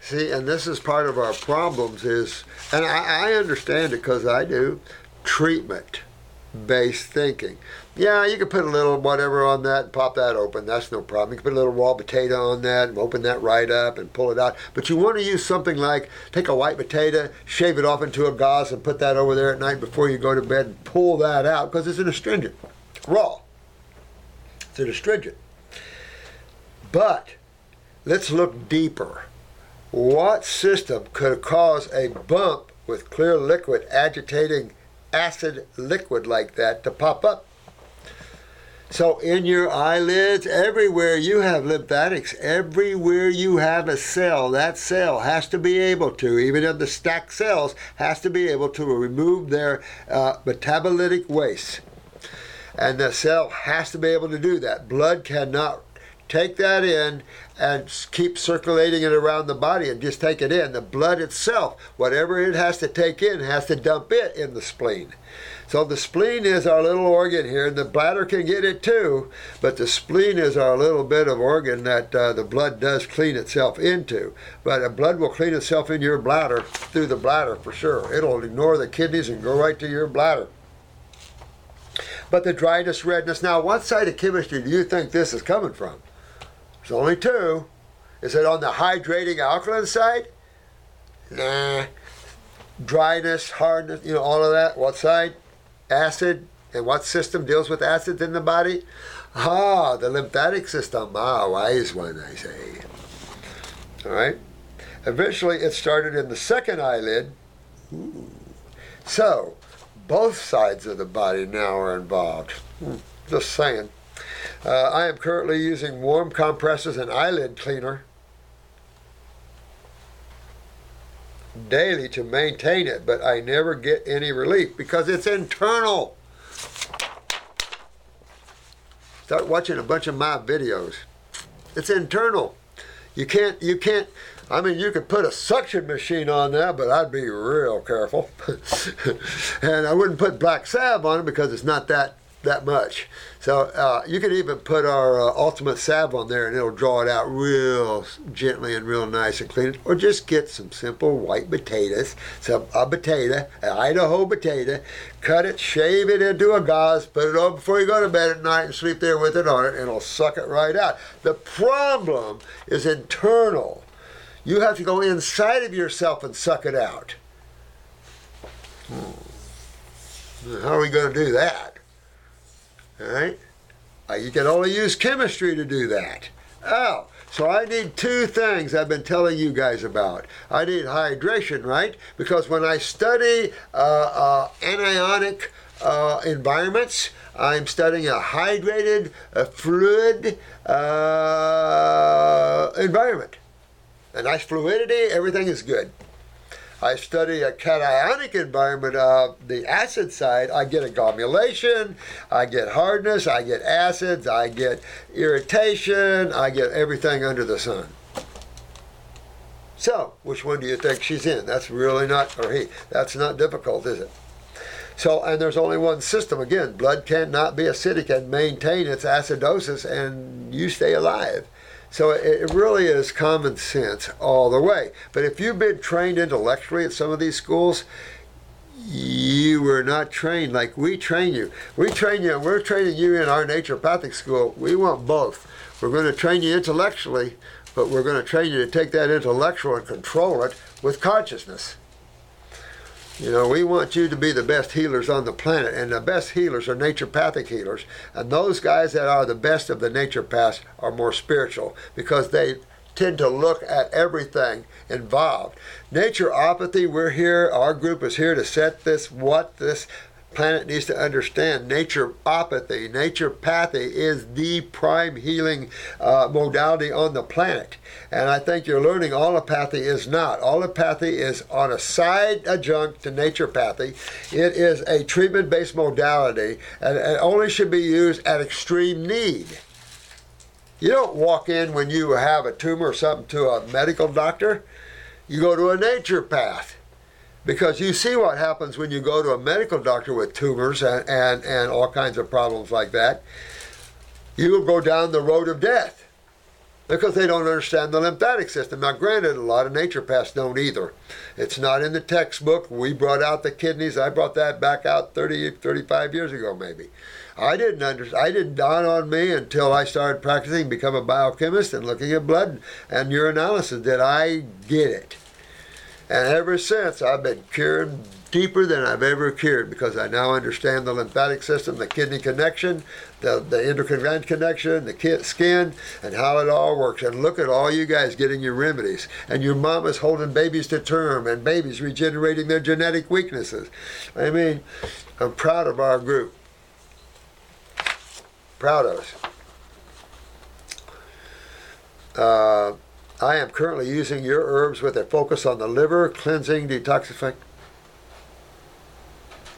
See, and this is part of our problems is, and I, I understand it because I do, treatment based thinking. Yeah, you can put a little whatever on that and pop that open. That's no problem. You can put a little raw potato on that and open that right up and pull it out. But you want to use something like take a white potato, shave it off into a gauze, and put that over there at night before you go to bed and pull that out because it's an astringent. Raw. It's an astringent. But let's look deeper. What system could cause a bump with clear liquid agitating acid liquid like that to pop up? So in your eyelids, everywhere you have lymphatics, everywhere you have a cell, that cell has to be able to, even if the stacked cells, has to be able to remove their uh, metabolitic waste. And the cell has to be able to do that. Blood cannot take that in and keep circulating it around the body and just take it in. The blood itself, whatever it has to take in, has to dump it in the spleen. So the spleen is our little organ here, and the bladder can get it too, but the spleen is our little bit of organ that uh, the blood does clean itself into. But the blood will clean itself in your bladder through the bladder for sure. It'll ignore the kidneys and go right to your bladder. But the dryness, redness. Now, what side of chemistry do you think this is coming from? There's only two. Is it on the hydrating alkaline side? Nah. Dryness, hardness, you know, all of that. What side? acid and what system deals with acids in the body? Ah, the lymphatic system. Ah, wise one, I say. All right. Eventually, it started in the second eyelid. Ooh. So, both sides of the body now are involved. Hmm. Just saying. Uh, I am currently using warm compresses and eyelid cleaner daily to maintain it, but I never get any relief because it's internal. Start watching a bunch of my videos. It's internal. You can't, you can't, I mean, you could put a suction machine on that, but I'd be real careful. and I wouldn't put black salve on it because it's not that that much. So uh, you can even put our uh, ultimate salve on there and it'll draw it out real gently and real nice and clean. Or just get some simple white potatoes, some a potato, an Idaho potato, cut it, shave it into a gauze, put it on before you go to bed at night and sleep there with it on it and it'll suck it right out. The problem is internal. You have to go inside of yourself and suck it out. Hmm. How are we going to do that? All right? Uh, you can only use chemistry to do that. Oh, so I need two things I've been telling you guys about. I need hydration, right? Because when I study uh, uh, anionic uh, environments, I'm studying a hydrated, a fluid uh, environment. A nice fluidity, everything is good. I study a cationic environment of the acid side, I get a glomulation, I get hardness, I get acids, I get irritation, I get everything under the sun. So, which one do you think she's in? That's really not, or he, that's not difficult, is it? So, and there's only one system. Again, blood cannot be acidic and maintain its acidosis, and you stay alive. So it really is common sense all the way. But if you've been trained intellectually at some of these schools, you were not trained like we train you. We train you, we're training you in our naturopathic school. We want both. We're going to train you intellectually, but we're going to train you to take that intellectual and control it with consciousness. You know, we want you to be the best healers on the planet, and the best healers are naturopathic healers. And those guys that are the best of the naturopaths are more spiritual because they tend to look at everything involved. Naturopathy, we're here, our group is here to set this, what this planet needs to understand naturopathy. Naturopathy is the prime healing uh, modality on the planet. And I think you're learning allopathy is not. Allopathy is on a side adjunct to naturopathy. It is a treatment based modality and it only should be used at extreme need. You don't walk in when you have a tumor or something to a medical doctor. You go to a naturopath because you see what happens when you go to a medical doctor with tumors and, and, and all kinds of problems like that. You will go down the road of death because they don't understand the lymphatic system. Now, granted, a lot of naturopaths don't either. It's not in the textbook. We brought out the kidneys. I brought that back out 30, 35 years ago, maybe. I didn't under, I didn't dawn on me until I started practicing, become a biochemist, and looking at blood and urinalysis that I get it. And ever since, I've been curing deeper than I've ever cured because I now understand the lymphatic system, the kidney connection, the, the endocrine gland connection, the skin, and how it all works. And look at all you guys getting your remedies. And your mama's holding babies to term and babies regenerating their genetic weaknesses. I mean, I'm proud of our group. Proud of us. Uh, I am currently using your herbs with a focus on the liver, cleansing, detoxifying.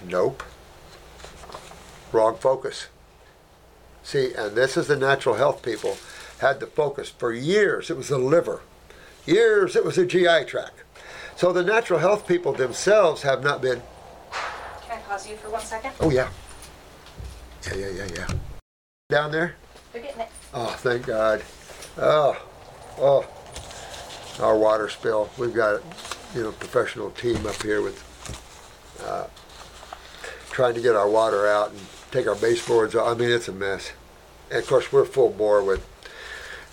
Nope. Wrong focus. See, and this is the natural health people had the focus for years. It was the liver. Years it was the GI tract. So the natural health people themselves have not been. Can I pause you for one second? Oh yeah. Yeah, yeah, yeah, yeah. Down there. They're getting it. Oh, thank God. Oh, oh. Our water spill. We've got, you know, professional team up here with uh, trying to get our water out and take our baseboards off. I mean, it's a mess. And of course, we're full bore with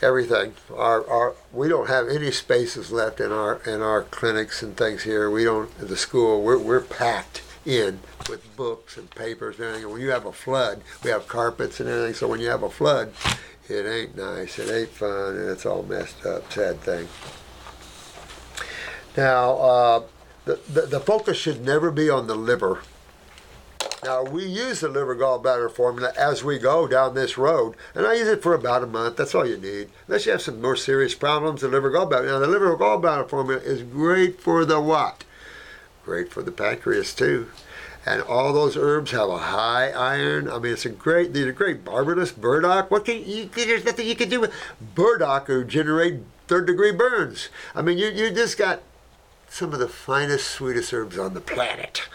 everything. Our, our we don't have any spaces left in our in our clinics and things here. We don't the school. We're we're packed in with books and papers and everything. When you have a flood, we have carpets and everything. So when you have a flood, it ain't nice. It ain't fun, and it's all messed up. Sad thing. Now, uh, the, the the focus should never be on the liver now, we use the liver gallbladder formula as we go down this road, and I use it for about a month. That's all you need. Unless you have some more serious problems, the liver gallbladder. Now, the liver gallbladder formula is great for the what? Great for the pancreas, too. And all those herbs have a high iron. I mean, it's a great, these are great. Barberless, burdock. What can you, there's nothing you can do with burdock or generate third degree burns. I mean, you, you just got some of the finest, sweetest herbs on the planet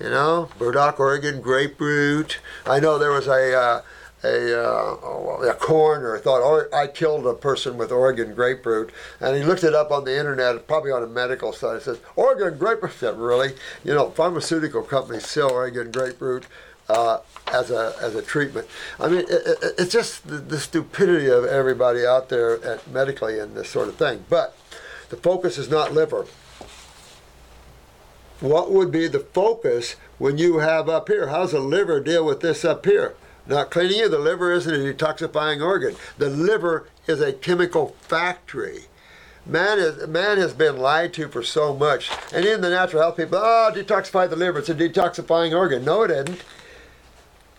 you know, burdock, Oregon, grape root. I know there was a uh, a, uh, a coroner thought oh, I killed a person with Oregon grape root, and he looked it up on the internet, probably on a medical site. It says Oregon grape root. Said really? You know, pharmaceutical companies sell Oregon grape root. Uh, as a as a treatment, I mean, it, it, it's just the, the stupidity of everybody out there at medically and this sort of thing. But the focus is not liver what would be the focus when you have up here? How's the liver deal with this up here? Not cleaning you. The liver isn't a detoxifying organ. The liver is a chemical factory. Man, is, man has been lied to for so much. And in the natural health people, oh, detoxify the liver. It's a detoxifying organ. No, it isn't.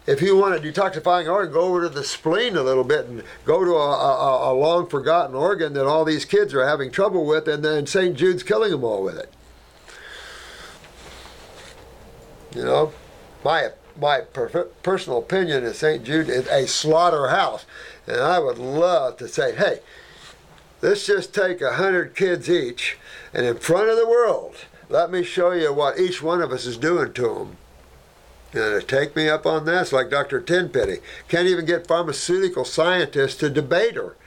If you want a detoxifying organ, go over to the spleen a little bit and go to a, a, a long forgotten organ that all these kids are having trouble with, and then St. Jude's killing them all with it. You know, my my per- personal opinion is St. Jude is a slaughterhouse, and I would love to say, hey, let's just take a hundred kids each, and in front of the world, let me show you what each one of us is doing to them. And to take me up on this, like Dr. Tenpenny, can't even get pharmaceutical scientists to debate her.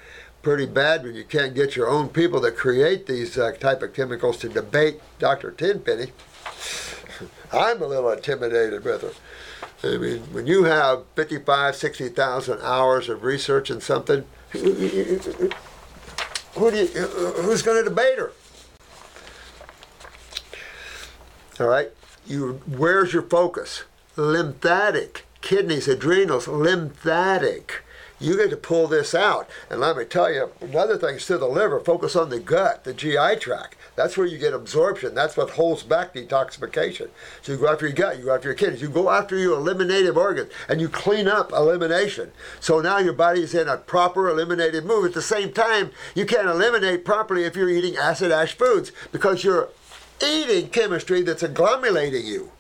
Pretty bad when you can't get your own people that create these uh, type of chemicals to debate Dr. Tenpenny. I'm a little intimidated with her. I mean, when you have 55, 60,000 hours of research in something, who do you, who's going to debate her? All right, you, where's your focus? Lymphatic, kidneys, adrenals, lymphatic. You get to pull this out. And let me tell you, another thing is to the liver, focus on the gut, the GI tract. That's where you get absorption. That's what holds back detoxification. So you go after your gut, you go after your kidneys, you go after your eliminative organs, and you clean up elimination. So now your body is in a proper eliminative move. At the same time, you can't eliminate properly if you're eating acid ash foods because you're eating chemistry that's agglomerating you.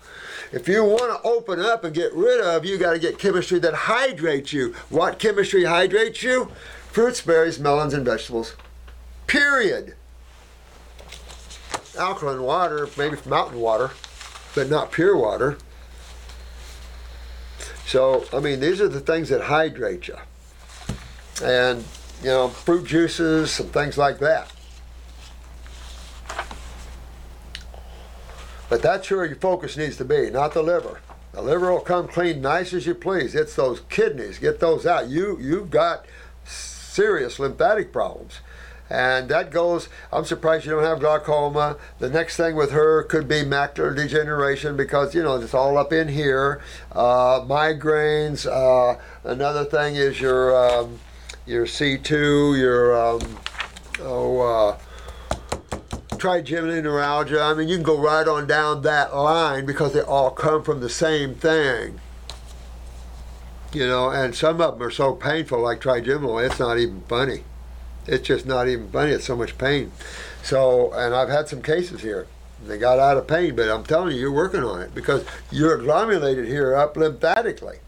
If you want to open up and get rid of, you got to get chemistry that hydrates you. What chemistry hydrates you? fruits, berries, melons, and vegetables. Period. Alkaline water, maybe mountain water, but not pure water. So, I mean, these are the things that hydrate you. And, you know, fruit juices, some things like that. But that's where your focus needs to be, not the liver. The liver will come clean, nice as you please. It's those kidneys. Get those out. You you've got serious lymphatic problems. And that goes, I'm surprised you don't have glaucoma. The next thing with her could be macular degeneration because, you know, it's all up in here. Uh, migraines. Uh, another thing is your, um, your C2, your, um, oh, uh, trigeminal neuralgia. I mean, you can go right on down that line because they all come from the same thing. You know, and some of them are so painful, like trigeminal, it's not even funny. It's just not even funny. It's so much pain. So, and I've had some cases here. They got out of pain, but I'm telling you, you're working on it because you're agglomerated here up lymphatically.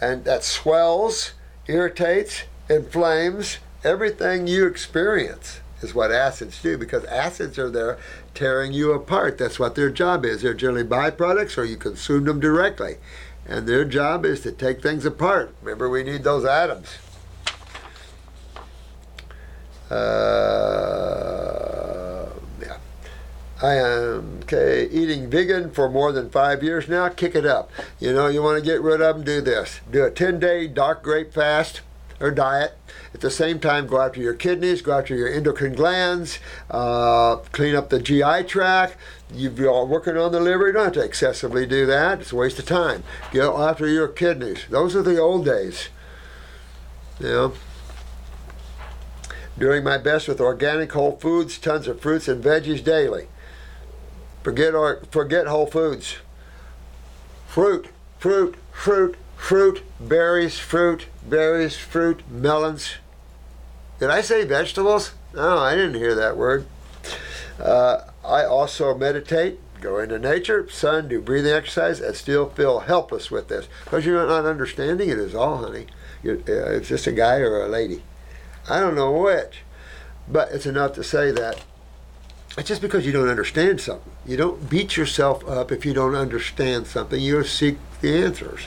And that swells, irritates, inflames everything you experience is what acids do because acids are there tearing you apart. That's what their job is. They're generally byproducts or you consume them directly. And their job is to take things apart. Remember, we need those atoms. Uh, yeah. I am okay eating vegan for more than five years now. Kick it up. You know, you want to get rid of them, do this. Do a 10 day dark grape fast or diet. At the same time, go after your kidneys, go after your endocrine glands, uh, clean up the GI tract. You're working on the liver. You don't have to excessively do that. It's a waste of time. Go after your kidneys. Those are the old days. Know doing my best with organic whole foods, tons of fruits and veggies daily. Forget or forget whole foods. Fruit, fruit, fruit, fruit, berries, fruit, berries, fruit, melons. Did I say vegetables? No, I didn't hear that word. Uh, I also meditate, go into nature, sun, do breathing exercise, and still feel helpless with this because you're not understanding it is all, honey. You're, uh, it's just a guy or a lady. I don't know which, but it's enough to say that it's just because you don't understand something. You don't beat yourself up if you don't understand something. You seek the answers.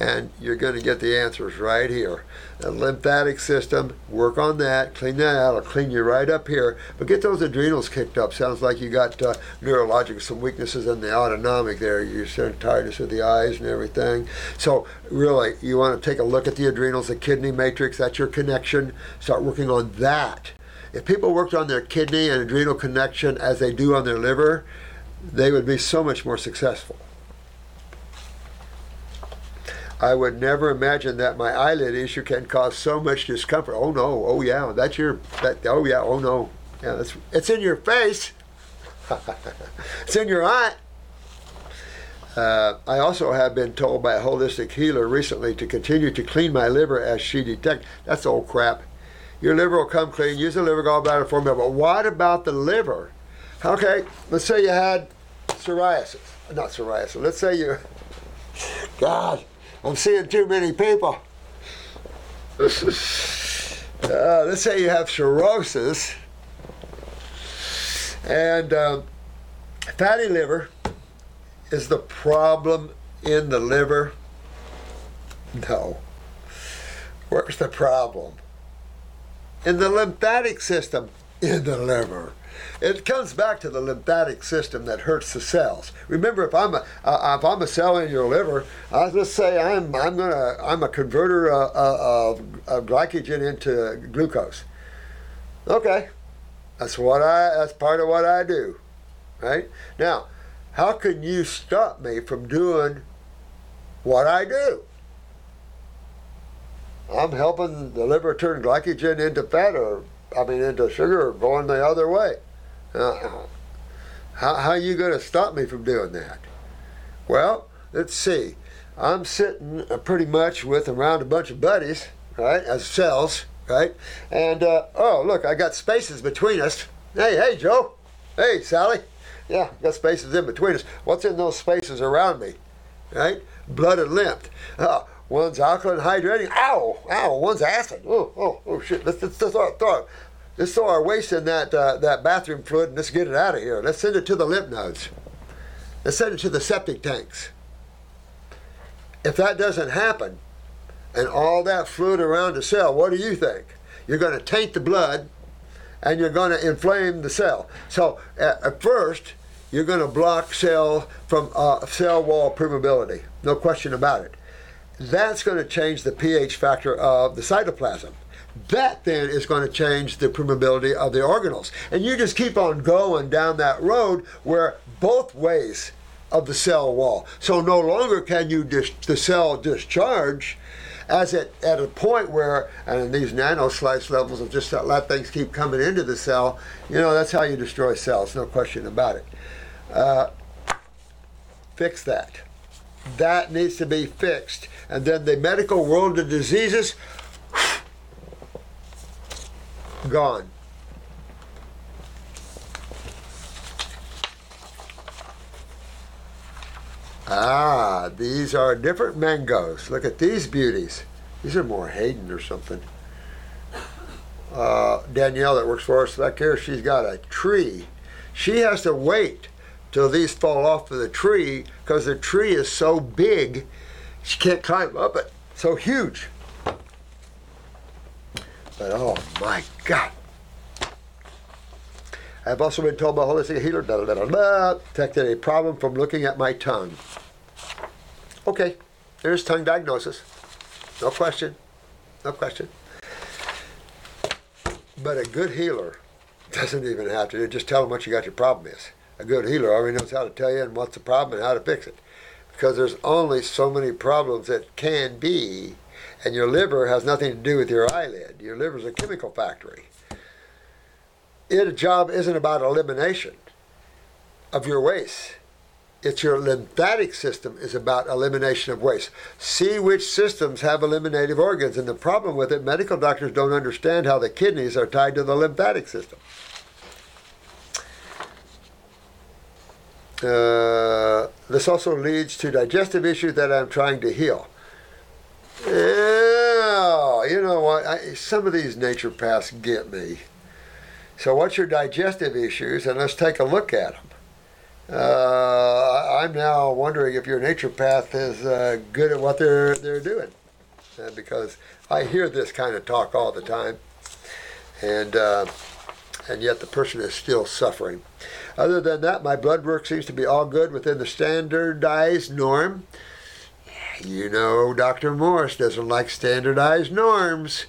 And you're going to get the answers right here. The lymphatic system, work on that, clean that out, it'll clean you right up here. But get those adrenals kicked up. Sounds like you got uh, neurologic, some weaknesses in the autonomic there. You're so tiredness of the eyes and everything. So, really, you want to take a look at the adrenals, the kidney matrix, that's your connection. Start working on that. If people worked on their kidney and adrenal connection as they do on their liver, they would be so much more successful. I would never imagine that my eyelid issue can cause so much discomfort. Oh no, oh yeah, that's your, that, oh yeah, oh no. Yeah, that's, it's in your face. it's in your eye. Uh, I also have been told by a holistic healer recently to continue to clean my liver as she detects. That's old crap. Your liver will come clean. Use the liver gallbladder formula. But what about the liver? Okay, let's say you had psoriasis. Not psoriasis. Let's say you, God, I'm seeing too many people. uh, let's say you have cirrhosis and um, fatty liver is the problem in the liver. No. Where's the problem? In the lymphatic system in the liver. It comes back to the lymphatic system that hurts the cells. Remember, if I'm a uh, if I'm a cell in your liver, I was just say I'm I'm gonna I'm a converter uh, uh, of, of glycogen into glucose. Okay, that's what I that's part of what I do, right? Now, how can you stop me from doing what I do? I'm helping the liver turn glycogen into fat or I mean into sugar going the other way. Uh, how, how you going to stop me from doing that? Well, let's see. I'm sitting uh, pretty much with around a bunch of buddies, right, as cells, right? And, uh, oh, look, I got spaces between us. Hey, hey, Joe. Hey, Sally. Yeah, got spaces in between us. What's in those spaces around me, right? Blood and lymph. Uh, One's alkaline hydrating. Ow, ow. One's acid. Oh, oh, oh shit. Let's, let's, let's, throw, throw, let's throw our waste in that, uh, that bathroom fluid and let's get it out of here. Let's send it to the lymph nodes. Let's send it to the septic tanks. If that doesn't happen, and all that fluid around the cell, what do you think? You're going to taint the blood and you're going to inflame the cell. So at, at first, you're going to block cell from uh, cell wall permeability, no question about it. That's going to change the pH factor of the cytoplasm. That then is going to change the permeability of the organelles. And you just keep on going down that road where both ways of the cell wall. So no longer can you dis- the cell discharge as it at a point where and in these nanoslice levels of just let things keep coming into the cell, you know that's how you destroy cells, no question about it. Uh, fix that. That needs to be fixed. And then the medical world of diseases, gone. Ah, these are different mangoes. Look at these beauties. These are more Haden or something. Uh, Danielle that works for us back here, she's got a tree. She has to wait till these fall off of the tree because the tree is so big she can't climb up it. So huge. But oh my God. I've also been told by Holy holistic healer, da, da, da, da, detected a problem from looking at my tongue. Okay, there's tongue diagnosis. No question. No question. But a good healer doesn't even have to just tell them what you got your problem is. A good healer already knows how to tell you and what's the problem and how to fix it. Because there's only so many problems that can be, and your liver has nothing to do with your eyelid. Your liver is a chemical factory. Its job isn't about elimination of your waste. It's your lymphatic system is about elimination of waste. See which systems have eliminative organs, and the problem with it, medical doctors don't understand how the kidneys are tied to the lymphatic system. Uh, this also leads to digestive issues that I'm trying to heal. Yeah, you know what? I, some of these naturopaths get me. So, what's your digestive issues? And let's take a look at them. Uh, I'm now wondering if your naturopath is uh, good at what they're they're doing, uh, because I hear this kind of talk all the time, and uh, and yet the person is still suffering. Other than that, my blood work seems to be all good within the standardized norm. You know, Dr. Morse doesn't like standardized norms.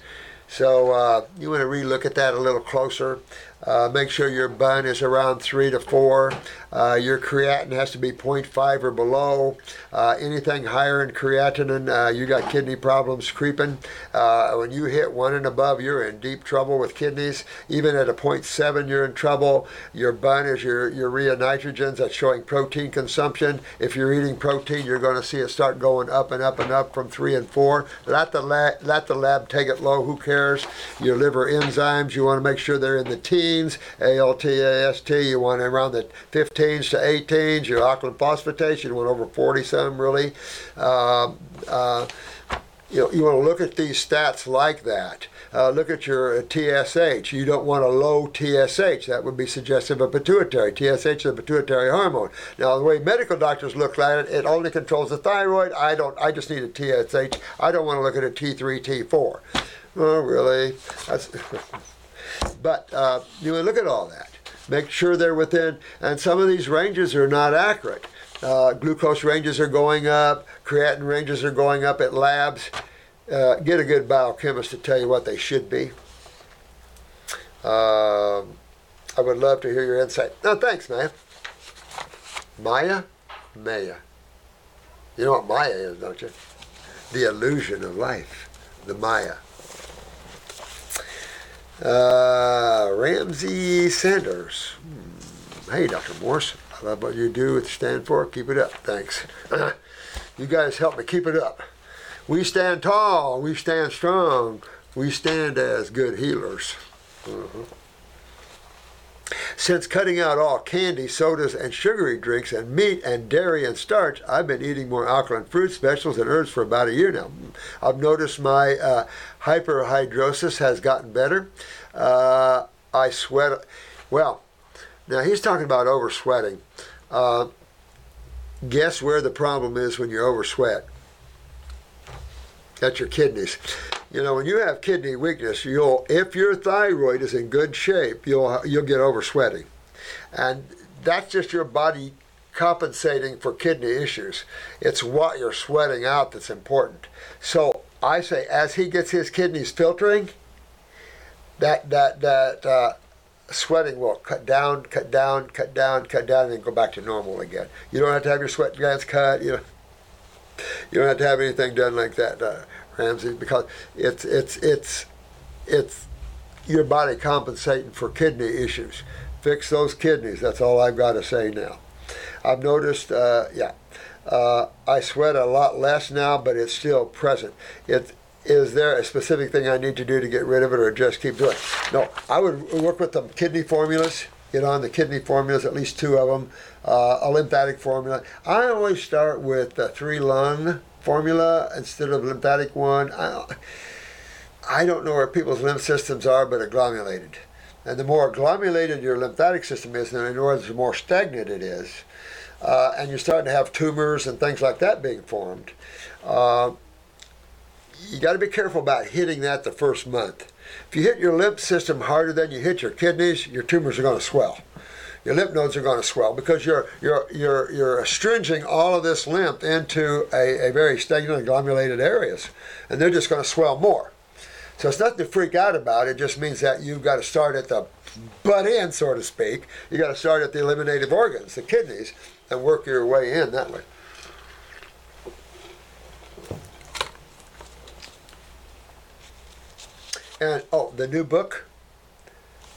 So uh, you want to relook at that a little closer. Uh, make sure your BUN is around three to four. Uh, your creatinine has to be 0.5 or below. Uh, anything higher in creatinine, uh, you got kidney problems creeping. Uh, when you hit one and above, you're in deep trouble with kidneys. Even at a 0.7, you're in trouble. Your BUN is your urea nitrogens. That's showing protein consumption. If you're eating protein, you're going to see it start going up and up and up from three and four. Let the lab, let the lab take it low. Who cares? Your liver enzymes, you want to make sure they're in the T teens, ALT, AST, you want around the 15s to 18s, your alkaline phosphatase, you want over 40 some really. Uh, uh, you know, you want to look at these stats like that. Uh, look at your TSH. You don't want a low TSH. That would be suggestive of pituitary. TSH is a pituitary hormone. Now, the way medical doctors look at it, it only controls the thyroid. I don't. I just need a TSH. I don't want to look at a T3, T4. Oh, really? That's But uh, you look at all that. Make sure they're within, and some of these ranges are not accurate. Uh, glucose ranges are going up, creatinine ranges are going up at labs. Uh, get a good biochemist to tell you what they should be. Uh, I would love to hear your insight. No, thanks, Maya. Maya? Maya. You know what Maya is, don't you? The illusion of life. The Maya. Uh, Ramsey Sanders. Hmm. Hey, Dr. Morse. I love what you do at Stand For. Keep it up. Thanks. you guys help me keep it up. We stand tall. We stand strong. We stand as good healers. Uh-huh. Since cutting out all candy, sodas, and sugary drinks, and meat and dairy and starch, I've been eating more alkaline fruits, vegetables, and herbs for about a year now. I've noticed my uh, hyperhidrosis has gotten better. Uh, I sweat. Well, now he's talking about over sweating. Uh, guess where the problem is when you over sweat? That's your kidneys. You know, when you have kidney weakness, you'll if your thyroid is in good shape, you'll you'll get over sweating, and that's just your body compensating for kidney issues. It's what you're sweating out that's important. So I say, as he gets his kidneys filtering, that that that uh, sweating will cut down, cut down, cut down, cut down, and then go back to normal again. You don't have to have your sweat glands cut. You know, you don't have to have anything done like that. Uh, Ramsey, because it's it's it's it's your body compensating for kidney issues. Fix those kidneys. That's all I've got to say now. I've noticed, uh, yeah, uh, I sweat a lot less now, but it's still present. It is there a specific thing I need to do to get rid of it, or just keep doing? it? No, I would work with the kidney formulas. Get on the kidney formulas, at least two of them. Uh, a lymphatic formula. I always start with the three lung formula instead of lymphatic one. I, I don't know where people's lymph systems are, but agglomerated. And the more agglomerated your lymphatic system is, in other words, the more stagnant it is, uh, and you're starting to have tumors and things like that being formed. Uh, you got to be careful about hitting that the first month. If you hit your lymph system harder than you hit your kidneys, your tumors are going to swell your lymph nodes are going to swell because you're you're you're you're astringing all of this lymph into a, a very stagnant agglomerated areas, and they're just going to swell more. So it's nothing to freak out about. It just means that you've got to start at the butt end, so to speak. You got to start at the eliminative organs, the kidneys, and work your way in that way. And oh, the new book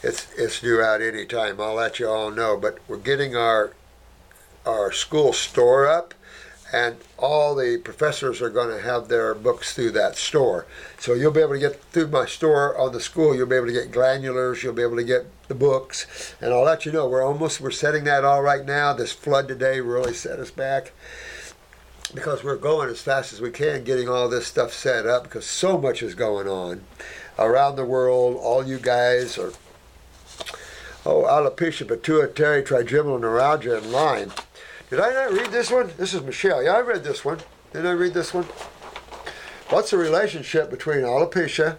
it's it's due out any time. I'll let you all know. But we're getting our our school store up, and all the professors are going to have their books through that store. So you'll be able to get through my store on the school. You'll be able to get granulars. You'll be able to get the books, and I'll let you know. We're almost we're setting that all right now. This flood today really set us back because we're going as fast as we can getting all this stuff set up because so much is going on around the world. All you guys are Oh, alopecia, pituitary, trigeminal neuralgia, and Lyme. Did I not read this one? This is Michelle. Yeah, I read this one. Did I read this one? What's the relationship between alopecia,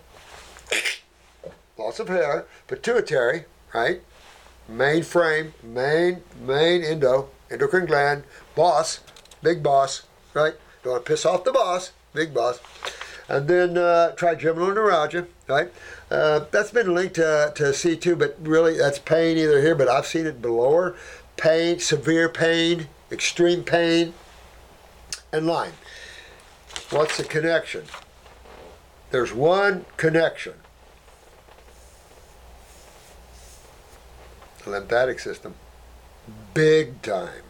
loss of hair, pituitary, right? Main frame, main, main endo, endocrine gland, boss, big boss, right? Don't want to piss off the boss, big boss. And then uh, trigeminal neuralgia, right? Uh, that's been linked to, to C2, but really that's pain either here, but I've seen it below her, Pain, severe pain, extreme pain, and Lyme. What's the connection? There's one connection. The lymphatic system. Big time.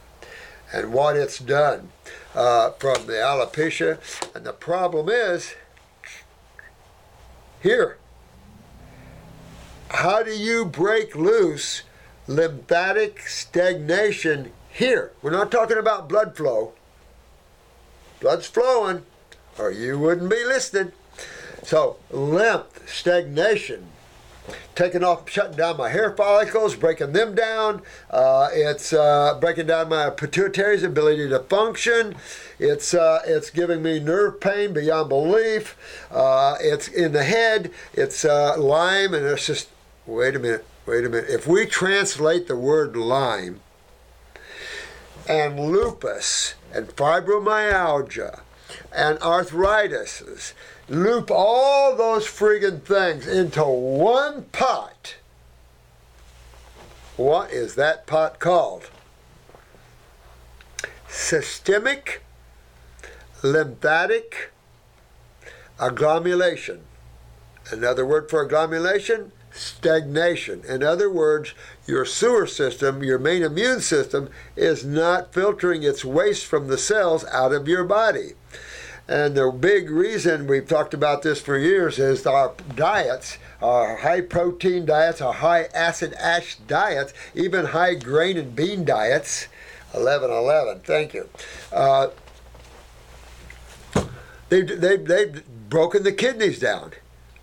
And what it's done uh, from the alopecia. And the problem is, here, how do you break loose lymphatic stagnation here? We're not talking about blood flow. Blood's flowing, or you wouldn't be listening. So, lymph stagnation, taking off, shutting down my hair follicles, breaking them down. Uh, it's uh, breaking down my pituitary's ability to function. It's uh, it's giving me nerve pain beyond belief. Uh, it's in the head. It's uh, Lyme, and it's just wait a minute, wait a minute. If we translate the word Lyme and lupus and fibromyalgia and arthritis, loop all those friggin' things into one pot. What is that pot called? Systemic lymphatic agglomeration. Another word for agglomeration stagnation. In other words, your sewer system, your main immune system, is not filtering its waste from the cells out of your body. And the big reason we've talked about this for years is our diets, our high protein diets, our high acid ash diets, even high grain and bean diets. 11 11, thank you. Uh, they, they, they've broken the kidneys down.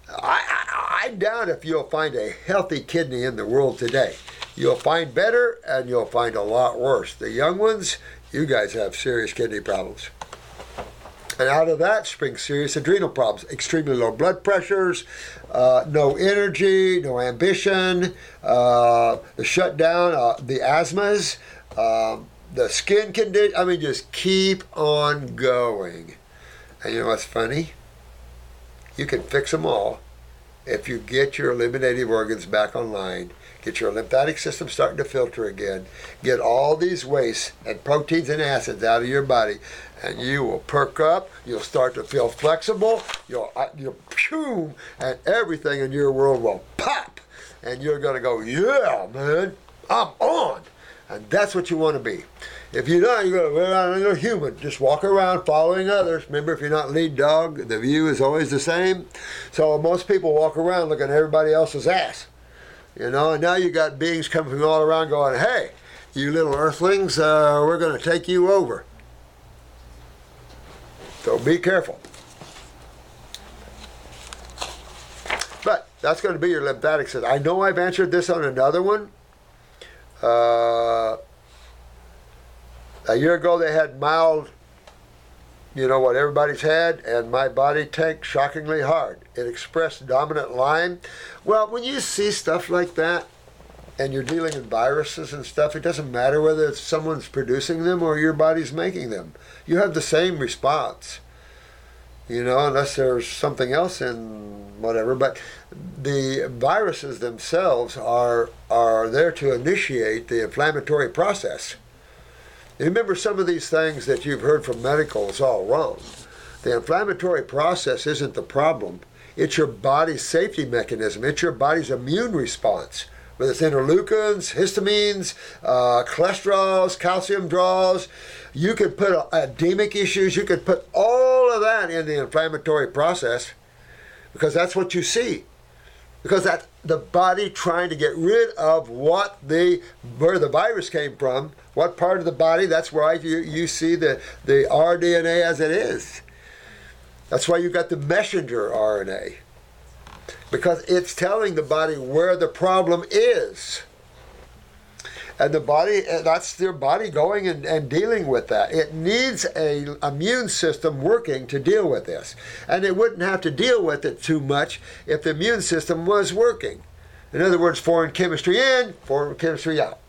I, I doubt if you'll find a healthy kidney in the world today. You'll find better and you'll find a lot worse. The young ones, you guys have serious kidney problems. And out of that springs serious adrenal problems, extremely low blood pressures, uh, no energy, no ambition, uh, the shutdown, uh, the asthmas, um, the skin condition. I mean, just keep on going. And you know what's funny? You can fix them all if you get your eliminative organs back online, get your lymphatic system starting to filter again, get all these wastes and proteins and acids out of your body, and you will perk up. You'll start to feel flexible. You'll uh, you'll pew, and everything in your world will pop, and you're gonna go, yeah, man, I'm on, and that's what you want to be. If you're not, you're going to run around you're human. Just walk around following others. Remember, if you're not lead dog, the view is always the same. So most people walk around looking at everybody else's ass. You know, and now you got beings coming from all around going, hey, you little earthlings, uh, we're going to take you over. So be careful. But that's going to be your lymphatic system. I know I've answered this on another one. Uh, a year ago they had mild, you know what everybody's had, and my body tanked shockingly hard. It expressed dominant Lyme. Well, when you see stuff like that, and you're dealing in viruses and stuff, it doesn't matter whether it's someone's producing them or your body's making them. You have the same response. You know, unless there's something else in whatever. But the viruses themselves are are there to initiate the inflammatory process. Remember, some of these things that you've heard from medical is all wrong. The inflammatory process isn't the problem. It's your body's safety mechanism. It's your body's immune response whether it's interleukins, histamines, uh, cholesterols, calcium draws. You could put edemic issues, you could put all of that in the inflammatory process because that's what you see. Because that's the body trying to get rid of what the where the virus came from, what part of the body, that's why you, you see the, the rDNA as it is. That's why you got the messenger RNA because it's telling the body where the problem is. And the body, that's their body going and, and dealing with that. It needs a immune system working to deal with this. And it wouldn't have to deal with it too much if the immune system was working. In other words, foreign chemistry in, foreign chemistry out.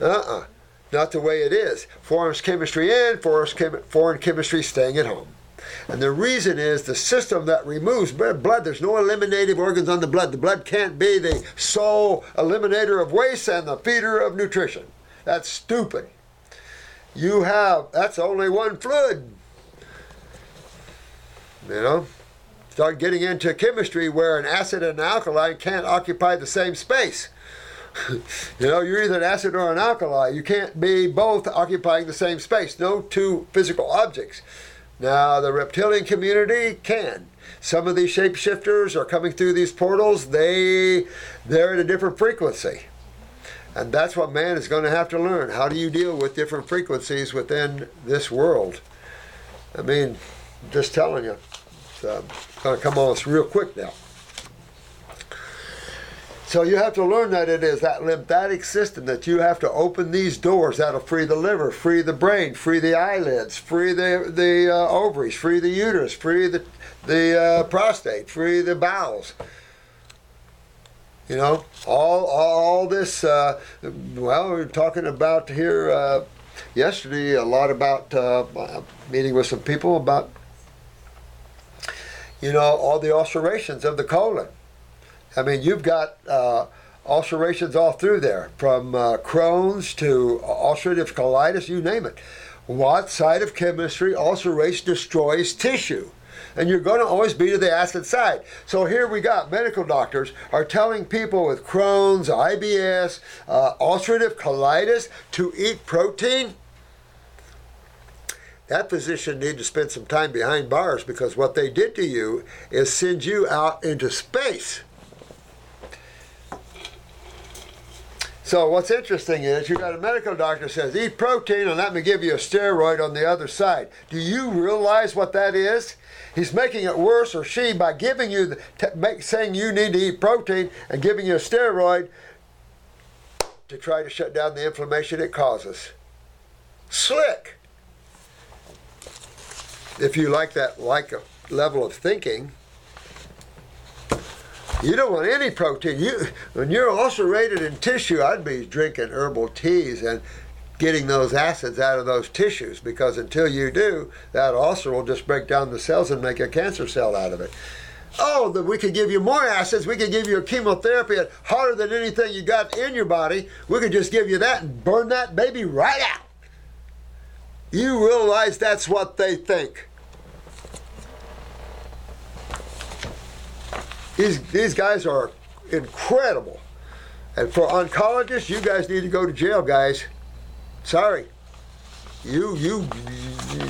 Uh-uh. Not the way it is. Foreign chemistry in, foreign chemistry staying at home. And the reason is the system that removes blood, there's no eliminative organs on the blood. The blood can't be the sole eliminator of waste and the feeder of nutrition. That's stupid. You have, that's only one fluid. You know? Start getting into chemistry where an acid and an alkali can't occupy the same space. you know, you're either an acid or an alkali. You can't be both occupying the same space. No two physical objects. Now, the reptilian community can. Some of these shapeshifters are coming through these portals. They they're at a different frequency. And that's what man is going to have to learn. How do you deal with different frequencies within this world? I mean, just telling you. It's uh, going to come on us real quick now. So you have to learn that it is that lymphatic system that you have to open these doors that'll free the liver, free the brain, free the eyelids, free the the uh, ovaries, free the uterus, free the the uh, prostate, free the bowels. You know, all all this. Uh, well, we are talking about here uh, yesterday a lot about uh, meeting with some people about you know all the ulcerations of the colon I mean, you've got uh, ulcerations all through there, from uh, Crohn's to ulcerative colitis, you name it. What side of chemistry ulceration destroys tissue? And you're going to always be to the acid side. So here we got medical doctors are telling people with Crohn's, IBS, uh, ulcerative colitis to eat protein. that physician need to spend some time behind bars because what they did to you is send you out into space. So what's interesting is you got a medical doctor says eat protein and let me give you a steroid on the other side. Do you realize what that is? He's making it worse, or she, by giving you the t- make, saying you need to eat protein and giving you a steroid to try to shut down the inflammation it causes. Slick. If you like that like level of thinking, you don't want any protein. You when you're ulcerated in tissue, I'd be drinking herbal teas and getting those acids out of those tissues because until you do, that ulcer will just break down the cells and make a cancer cell out of it. Oh, that we could give you more acids. We could give you a chemotherapy harder than anything you got in your body. We could just give you that and burn that baby right out. You realize that's what they think. These, these guys are incredible. And for oncologists, you guys need to go to jail, guys. Sorry. You, you, you,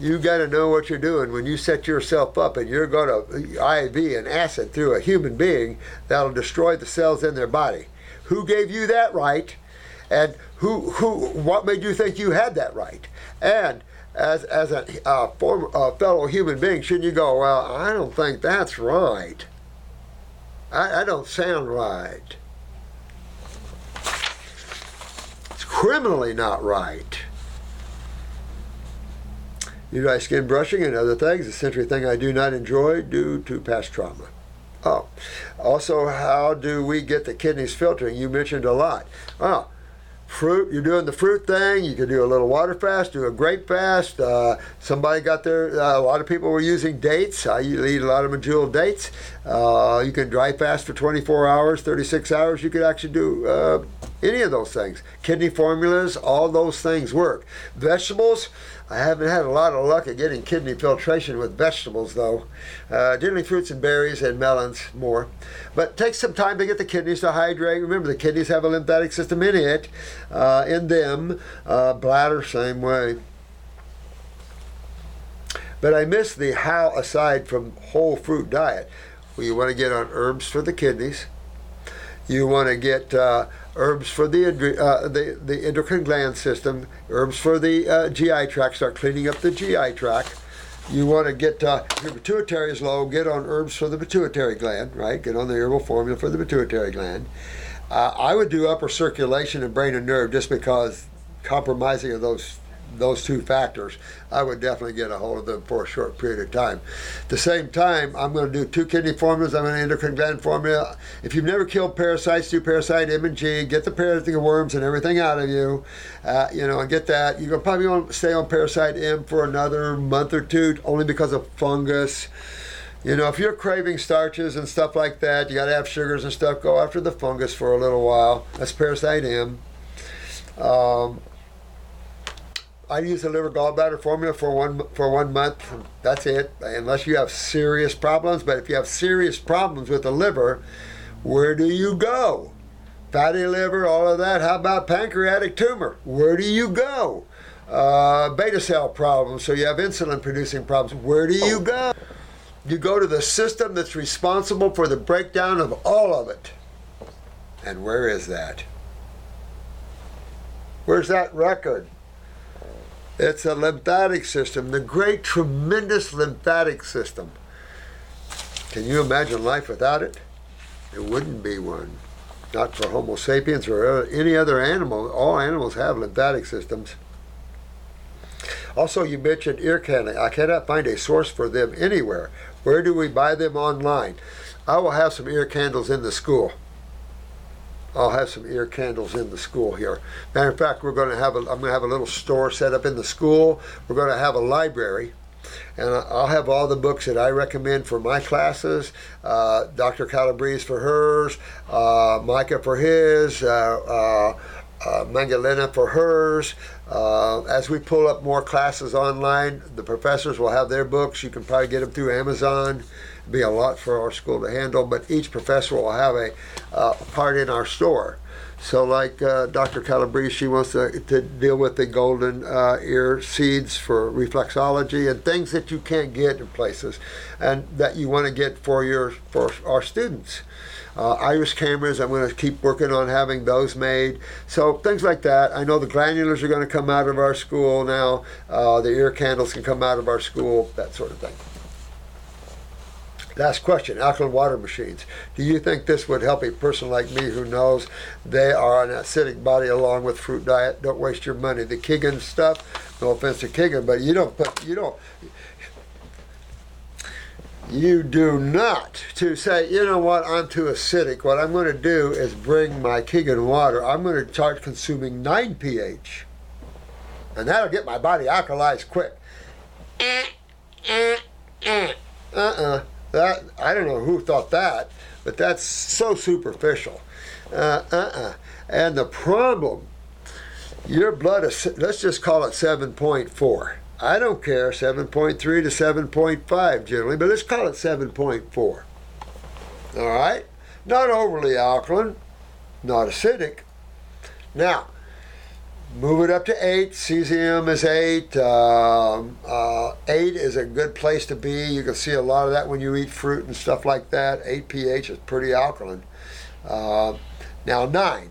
you got to know what you're doing when you set yourself up and you're going to IV an acid through a human being that'll destroy the cells in their body. Who gave you that right? And who, who, what made you think you had that right? And as, as a former, fellow human being, shouldn't you go, well, I don't think that's right. I, I don't sound right. It's criminally not right. Utilize skin brushing and other things, a sensory thing I do not enjoy due to past trauma. Oh, also, how do we get the kidneys filtering? You mentioned a lot. Oh, fruit you're doing the fruit thing you could do a little water fast do a grape fast uh, somebody got there uh, a lot of people were using dates i eat a lot of medjool dates uh, you can dry fast for 24 hours 36 hours you could actually do uh, any of those things. Kidney formulas all those things work. Vegetables I haven't had a lot of luck at getting kidney filtration with vegetables, though. Uh, generally, fruits and berries and melons more. But takes some time to get the kidneys to hydrate. Remember, the kidneys have a lymphatic system in it, uh, in them. Uh, bladder, same way. But I miss the how aside from whole fruit diet. Well, you want to get on herbs for the kidneys. You want to get uh, herbs for the, uh, the, the endocrine gland system, herbs for the uh, GI tract, start cleaning up the GI tract. You want to get, uh, your pituitary is low, get on herbs for the pituitary gland, right? Get on the herbal formula for the pituitary gland. Uh, I would do upper circulation and brain and nerve just because compromising of those those two factors, I would definitely get a hold of them for a short period of time. At the same time, I'm going to do two kidney formulas. I'm going to endocrine gland formula. If you've never killed parasites, do parasite M and G. Get the parasitic worms and everything out of you. Uh, you know, and get that. You're going to probably want to stay on parasite M for another month or two, only because of fungus. You know, if you're craving starches and stuff like that, you got to have sugars and stuff. Go after the fungus for a little while. That's parasite M. Um, I use the liver gallbladder formula for one for one month. That's it, unless you have serious problems. But if you have serious problems with the liver, where do you go? Fatty liver, all of that. How about pancreatic tumor? Where do you go? Uh, beta cell problems, so you have insulin producing problems. Where do you go? You go to the system that's responsible for the breakdown of all of it. And where is that? Where's that record? It's a lymphatic system, the great, tremendous lymphatic system. Can you imagine life without it? It wouldn't be one. Not for Homo sapiens or any other animal. All animals have lymphatic systems. Also, you mentioned ear candling. I cannot find a source for them anywhere. Where do we buy them online? I will have some ear candles in the school. I'll have some ear candles in the school here. Matter of fact, we're going to have a, I'm going to have a little store set up in the school. We're going to have a library, and I'll have all the books that I recommend for my classes. Uh, Dr. Calabrese for hers, uh, Micah for his. Uh, uh, uh Mangalena for hers. Uh, as we pull up more classes online, the professors will have their books. You can probably get them through Amazon be a lot for our school to handle, but each professor will have a uh, part in our store. So, like uh, Dr. Calabrese, she wants to, to deal with the golden uh, ear seeds for reflexology and things that you can't get in places, and that you want to get for your for our students. Uh, iris cameras, I'm going to keep working on having those made. So things like that. I know the granulars are going to come out of our school now. Uh, the ear candles can come out of our school. That sort of thing. Last question, alkaline water machines. Do you think this would help a person like me who knows they are an acidic body along with fruit diet? Don't waste your money. The Kangen stuff, no offense to Kangen, but you don't put, you don't, you do not to say, you know what, I'm too acidic. What I'm going to do is bring my Kangen water. I'm going to start consuming 9 pH. And that'll get my body alkalized quick. Eh, eh, eh, uh-uh. That I don't know who thought that, but that's so superficial. Uh, uh-uh. And the problem, your blood is, let's just call it 7.4. I don't care, 7.3 to 7.5 generally, but let's call it 7.4. All right? Not overly alkaline, not acidic. Now, move it up to 8. Cesium is 8. Um, uh, 8 is a good place to be. You can see a lot of that when you eat fruit and stuff like that. 8 pH is pretty alkaline. Uh, now, 9.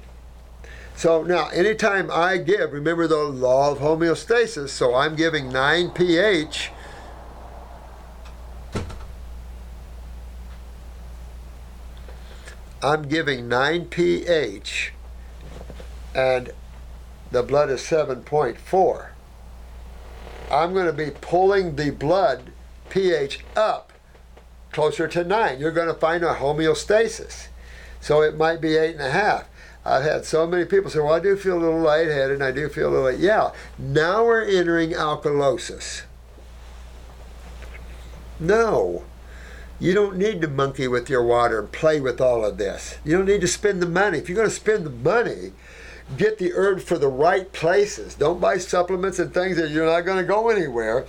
So now, anytime I give, remember the law of homeostasis, so I'm giving 9 pH. I'm giving 9 pH and the blood is 7.4. I'm going to be pulling the blood pH up closer to 9. You're going to find a homeostasis. So it might be 8.5. I've had so many people say, well, I do feel a little lightheaded and I do feel a little, yeah. Now we're entering alkalosis. No. You don't need to monkey with your water and play with all of this. You don't need to spend the money. If you're going to spend the money, get the herb for the right places. Don't buy supplements and things that you're not going to go anywhere.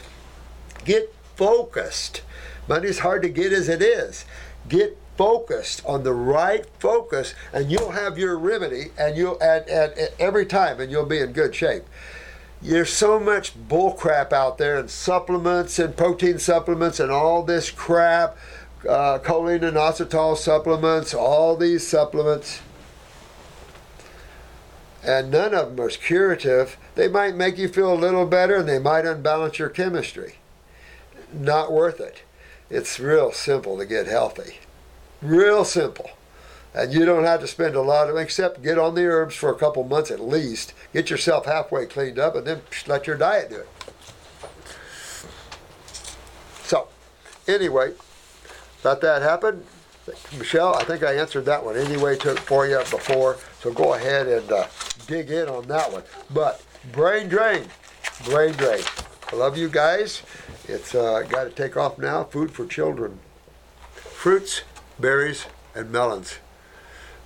Get focused. Money's hard to get as it is. Get focused on the right focus, and you'll have your remedy, and you'll at, every time, and you'll be in good shape. There's so much bull crap out there, and supplements and protein supplements and all this crap, uh, choline and inositol supplements, all these supplements and none of them is curative. They might make you feel a little better and they might unbalance your chemistry. Not worth it. It's real simple to get healthy. Real simple. And you don't have to spend a lot of, except get on the herbs for a couple months at least. Get yourself halfway cleaned up and then let your diet do it. So, anyway, let that happen. Michelle, I think I answered that one anyway to, for you before, so go ahead and uh, dig in on that one. But brain drain, brain drain. I love you guys. It's uh, got to take off now. Food for children. Fruits, berries, and melons.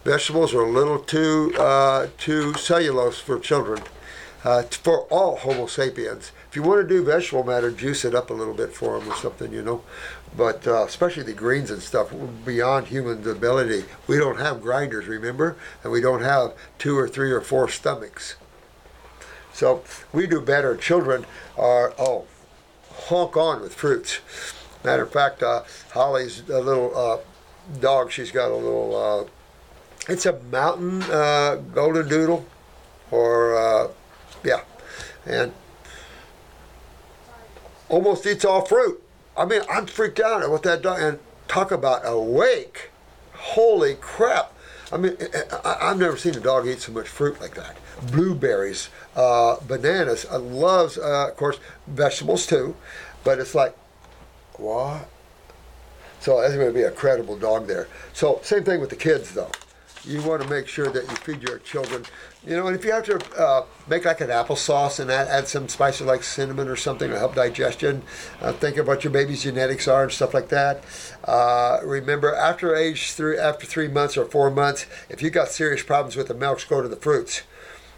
Vegetables are a little too uh, too cellulose for children. Uh, for all Homo sapiens. If you want to do vegetable matter, juice it up a little bit for them or something, you know. But uh, especially the greens and stuff, beyond human ability. We don't have grinders, remember? And we don't have two or three or four stomachs. So we do better. Children are, oh, honk on with fruits. Matter of fact, uh, Holly's a little uh, dog, she's got a little, uh, it's a mountain uh, golden doodle, or, uh, yeah, and almost eats all fruit. I mean, I'm freaked out at what that dog, and talk about awake. Holy crap. I mean, I, have never seen a dog eat so much fruit like that. Blueberries, uh, bananas. I loves, uh, of course, vegetables too, but it's like, what? So that's going to be a credible dog there. So same thing with the kids though. You want to make sure that you feed your children you know, and if you have to uh, make like an applesauce and add, add some spices like cinnamon or something to help digestion, uh, think of what your baby's genetics are and stuff like that. Uh, remember, after age three, after three months or four months, if you got serious problems with the milks, go to the fruits.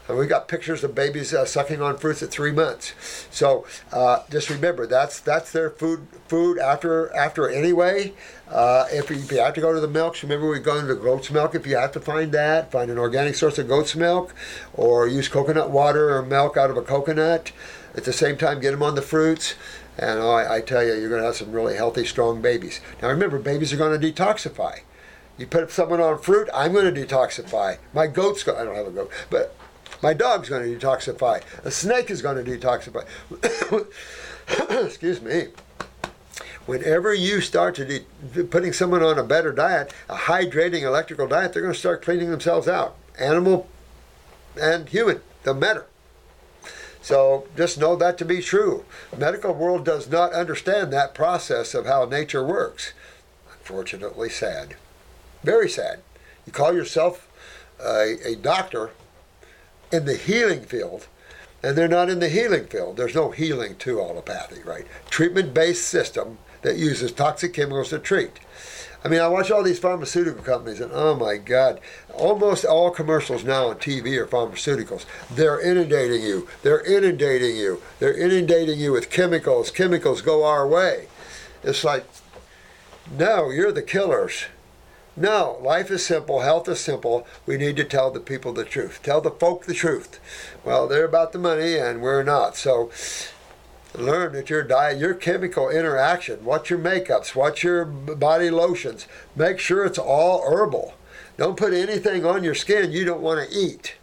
And we got pictures of babies uh, sucking on fruits at three months. So uh, just remember that's that's their food food after after anyway. Uh, if, you, if you have to go to the milks, remember we go to the goat's milk. If you have to find that, find an organic source of goat's milk, or use coconut water or milk out of a coconut. At the same time, get them on the fruits. And oh, I, I tell you, you're going to have some really healthy, strong babies. Now remember, babies are going to detoxify. You put someone on fruit, I'm going to detoxify. My goat's going. I don't have a goat, but my dog's going to detoxify. A snake is going to detoxify. Excuse me. Whenever you start to de- putting someone on a better diet, a hydrating electrical diet, they're going to start cleaning themselves out. Animal and human, the matter. So just know that to be true. Medical world does not understand that process of how nature works. Unfortunately, sad. Very sad. You call yourself a, a doctor in the healing field, and they're not in the healing field. There's no healing to allopathy, right? Treatment based system that uses toxic chemicals to treat. I mean, I watch all these pharmaceutical companies, and oh my God, almost all commercials now on TV are pharmaceuticals. They're inundating you. They're inundating you. They're inundating you with chemicals. Chemicals go our way. It's like, no, you're the killers. No, life is simple, health is simple. We need to tell the people the truth. Tell the folk the truth. Well, they're about the money and we're not. So learn that your diet, your chemical interaction, what your makeups, what your body lotions, make sure it's all herbal. Don't put anything on your skin you don't want to eat.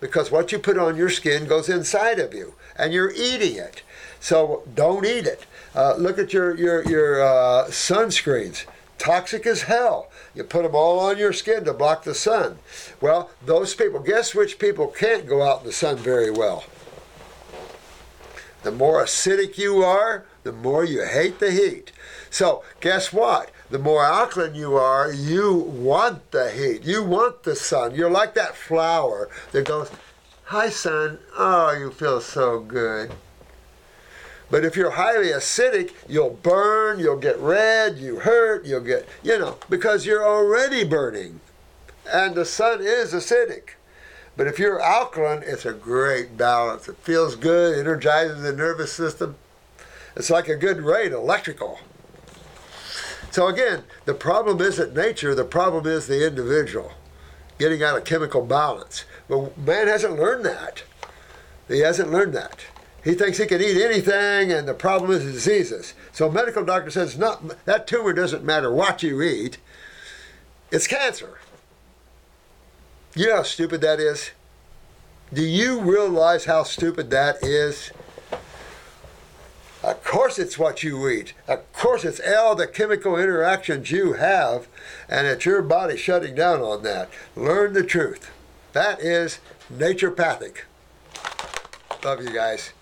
Because what you put on your skin goes inside of you and you're eating it. So don't eat it. Uh, look at your, your, your uh, sunscreens toxic as hell. You put them all on your skin to block the sun. Well, those people, guess which people can't go out in the sun very well? The more acidic you are, the more you hate the heat. So, guess what? The more alkaline you are, you want the heat. You want the sun. You're like that flower that goes, Hi, sun. Oh, you feel so good. But if you're highly acidic, you'll burn, you'll get red, you hurt, you'll get, you know, because you're already burning. And the sun is acidic. But if you're alkaline, it's a great balance. It feels good, energizes the nervous system. It's like a good rate, electrical. So again, the problem isn't nature, the problem is the individual getting out of chemical balance. But man hasn't learned that. He hasn't learned that. He thinks he can eat anything, and the problem is diseases. So medical doctor says, not that tumor doesn't matter what you eat. It's cancer. You know how stupid that is? Do you realize how stupid that is? Of course, it's what you eat. Of course, it's all the chemical interactions you have, and it's your body shutting down on that. Learn the truth. That is naturopathic. Love you guys.